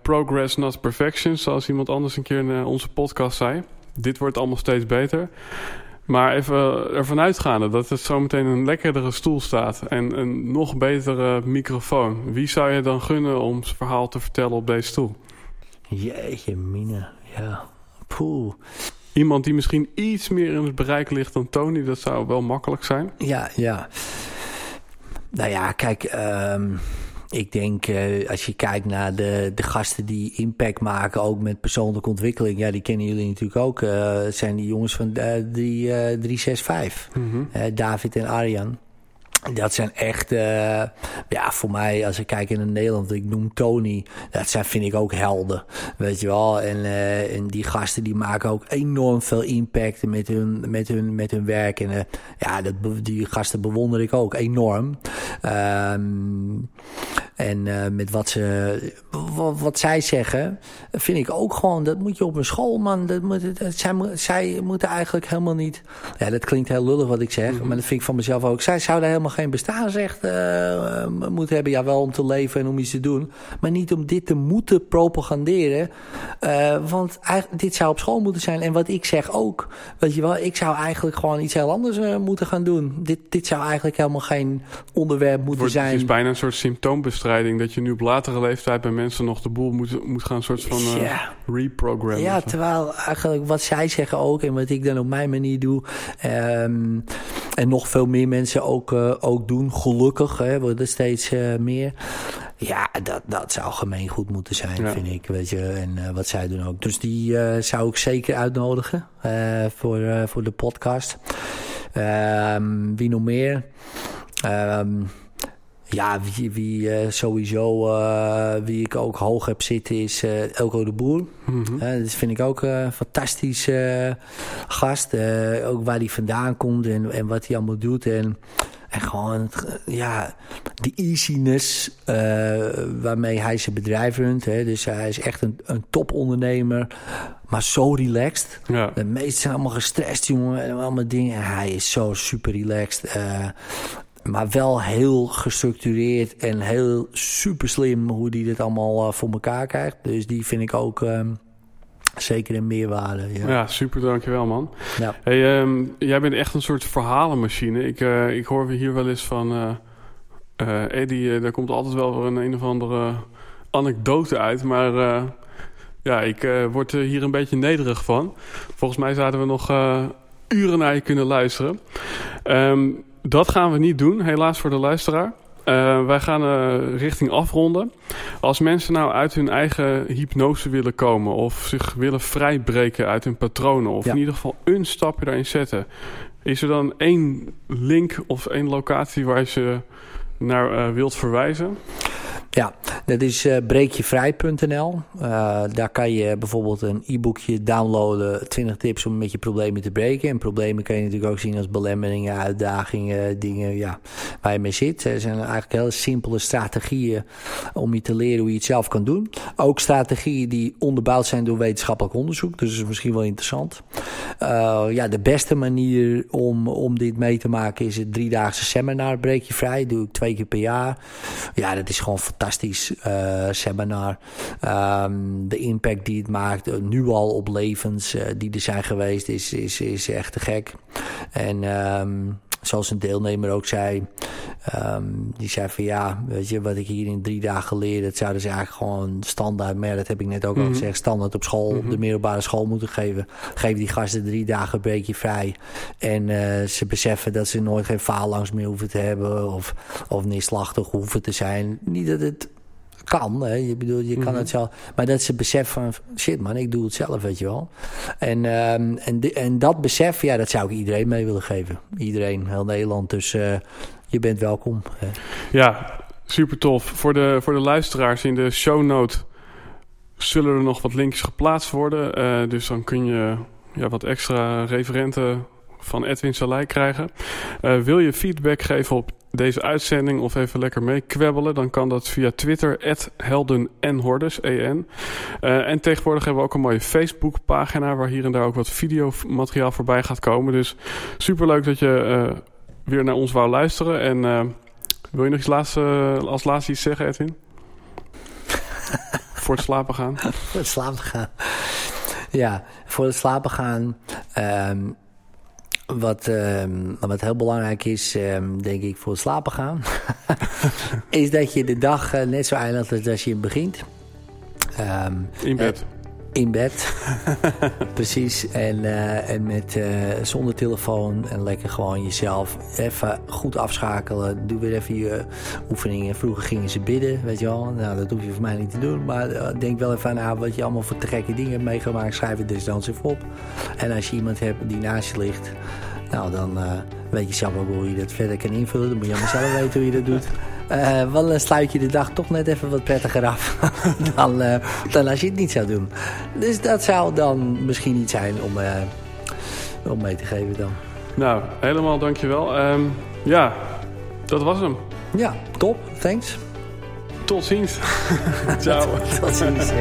progress, not perfection, zoals iemand anders een keer in onze podcast zei. Dit wordt allemaal steeds beter. Maar even ervan uitgaande dat het zometeen een lekkerdere stoel staat en een nog betere microfoon. Wie zou je dan gunnen om zijn verhaal te vertellen op deze stoel? Jeetje, mine, ja. Poeh. Iemand die misschien iets meer in het bereik ligt dan Tony, dat zou wel makkelijk zijn. Ja, ja. Nou ja, kijk, um, ik denk uh, als je kijkt naar de, de gasten die impact maken, ook met persoonlijke ontwikkeling. Ja, die kennen jullie natuurlijk ook. Uh, zijn die jongens van uh, die, 365. Mhm. Mm -hmm. David en Arjan. Dat zijn echt, uh, ja, voor mij, als ik kijk in Nederland, ik noem Tony, dat zijn, vind ik ook helden, weet je wel. En, uh, en die gasten die maken ook enorm veel impact met hun, met hun, met hun werk. En uh, ja, dat, die gasten bewonder ik ook enorm. Um, En met wat, ze, wat, wat, zij zeggen, vind ik ook gewoon, dat moet je op een school, man. Dat moet, dat, zij, zij moeten eigenlijk helemaal niet... Ja, dat klinkt heel lullig wat ik zeg, maar dat vind ik van mezelf ook. Zij zouden helemaal geen bestaansrecht uh, moeten hebben. Ja, wel om te leven en om iets te doen. Maar niet om dit te moeten propaganderen. Uh, want dit zou op school moeten zijn. En wat ik zeg ook, weet je wel, ik zou eigenlijk gewoon iets heel anders uh, moeten gaan doen. Dit, dit zou eigenlijk helemaal geen onderwerp moeten Wordt, zijn. Het is bijna een soort symptoombestrijding. Dat je nu op latere leeftijd bij mensen nog de boel moet, moet gaan soort van ja. reprogrammen. Ja, terwijl eigenlijk wat zij zeggen ook en wat ik dan op mijn manier doe. Um, en nog veel meer mensen ook, uh, ook doen. Gelukkig hè, worden er steeds uh, meer. Ja, dat, dat zou gemeengoed moeten zijn, ja. vind ik. Weet je, en uh, wat zij doen ook. Dus die uh, zou ik zeker uitnodigen voor, voor de podcast. Um, wie nog meer? Um, ja, wie, wie sowieso, wie ik ook hoog heb zitten, is Elko de Boer. Mm -hmm. dat vind ik ook een fantastische gast. ook waar hij vandaan komt en, en wat hij allemaal doet. En en gewoon, ja, de easiness uh, waarmee hij zijn bedrijf runt. Hè. Dus hij is echt een, een topondernemer, maar zo relaxed. Ja. De meesten zijn allemaal gestrest, jongen, en allemaal dingen. En hij is zo super relaxed. Uh, maar wel heel gestructureerd en heel super slim hoe hij dit allemaal uh, voor elkaar krijgt. Dus die vind ik ook... Um, Zeker een meerwaarde. Ja, ja super, dankjewel man. Ja. Hey, um, jij bent echt een soort verhalenmachine. Ik, uh, ik hoor hier wel eens van uh, uh, Eddie, daar komt altijd wel weer een een of andere anekdote uit. Maar ja, ik word hier een beetje nederig van. Volgens mij zouden we nog uren naar je kunnen luisteren. Um, dat gaan we niet doen, helaas voor de luisteraar. Uh, wij gaan uh, richting afronden. Als mensen nou uit hun eigen hypnose willen komen... of zich willen vrijbreken uit hun patronen... of ja. in ieder geval een stapje daarin zetten... is er dan één link of één locatie waar je ze naar uh, wilt verwijzen? Ja, dat is uh, breekjevrij.nl. Uh, daar kan je bijvoorbeeld een e-boekje downloaden. 20 tips om met je problemen te breken. En problemen kan je natuurlijk ook zien als belemmeringen, uitdagingen, dingen ja, waar je mee zit. Er zijn eigenlijk hele simpele strategieën om je te leren hoe je het zelf kan doen. Ook strategieën die onderbouwd zijn door wetenschappelijk onderzoek. Dus dat is misschien wel interessant. Uh, ja, de beste manier om, om dit mee te maken is het driedaagse seminar Breek je Vrij. Dat doe ik twee keer per jaar. Ja, dat is gewoon fantastisch uh, seminar. Um, de impact die het maakt, uh, nu al op levens uh, die er zijn geweest, is, is, is echt te gek. En um, zoals een deelnemer ook zei, um, die zei van ja, weet je, wat ik hier in drie dagen leer, dat zouden ze eigenlijk gewoon standaard, maar dat heb ik net ook Mhm. al gezegd, standaard op school, de middelbare school moeten geven. Geef die gasten drie dagen breek je vrij. En uh, ze beseffen dat ze nooit geen faalangst meer hoeven te hebben of, of neerslachtig hoeven te zijn. Niet dat het kan. Hè. Je bedoelt, je kan Mhm. het zelf. Maar dat ze beseffen van shit man, ik doe het zelf, weet je wel. En, um, en, de, en dat besef, ja, dat zou ik iedereen mee willen geven. Iedereen, heel Nederland. Dus uh, je bent welkom. Hè. Ja, super tof. Voor de, voor de luisteraars in de show note zullen er nog wat linkjes geplaatst worden. Uh, dus dan kun je ja, wat extra referenten van Edwin Salai krijgen. Uh, wil je feedback geven op deze uitzending of even lekker mee kwebbelen, dan kan dat via Twitter, helden en hordes, EN. Uh, en tegenwoordig hebben we ook een mooie Facebook-pagina waar hier en daar ook wat videomateriaal voorbij gaat komen. Dus superleuk dat je uh, weer naar ons wou luisteren. En uh, wil je nog iets laatste, als laatste iets zeggen, Edwin? voor het slapen gaan? voor het slapen gaan. Ja, voor het slapen gaan. Um, wat, um, wat heel belangrijk is, um, denk ik, voor het slapen gaan, is dat je de dag uh, net zo eindigt als je begint. Um, in bed. In bed, precies. En, uh, en met, uh, zonder telefoon en lekker gewoon jezelf even goed afschakelen. Doe weer even je oefeningen. Vroeger gingen ze bidden, weet je wel. Nou, dat hoef je voor mij niet te doen. Maar uh, denk wel even aan wat je allemaal voor te gekke dingen hebt meegemaakt. Schrijf het dus dan even op. En als je iemand hebt die naast je ligt, nou dan weet je zelf ook hoe je dat verder kan invullen. Dan moet je allemaal zelf weten hoe je dat doet. Uh, wel dan sluit je de dag toch net even wat prettiger af dan, uh, dan als je het niet zou doen. Dus dat zou dan misschien niet zijn om, om mee te geven dan. Nou, helemaal dankjewel. Um, ja, dat was hem. Ja, top. Thanks. Tot ziens. Ciao. Tot ziens.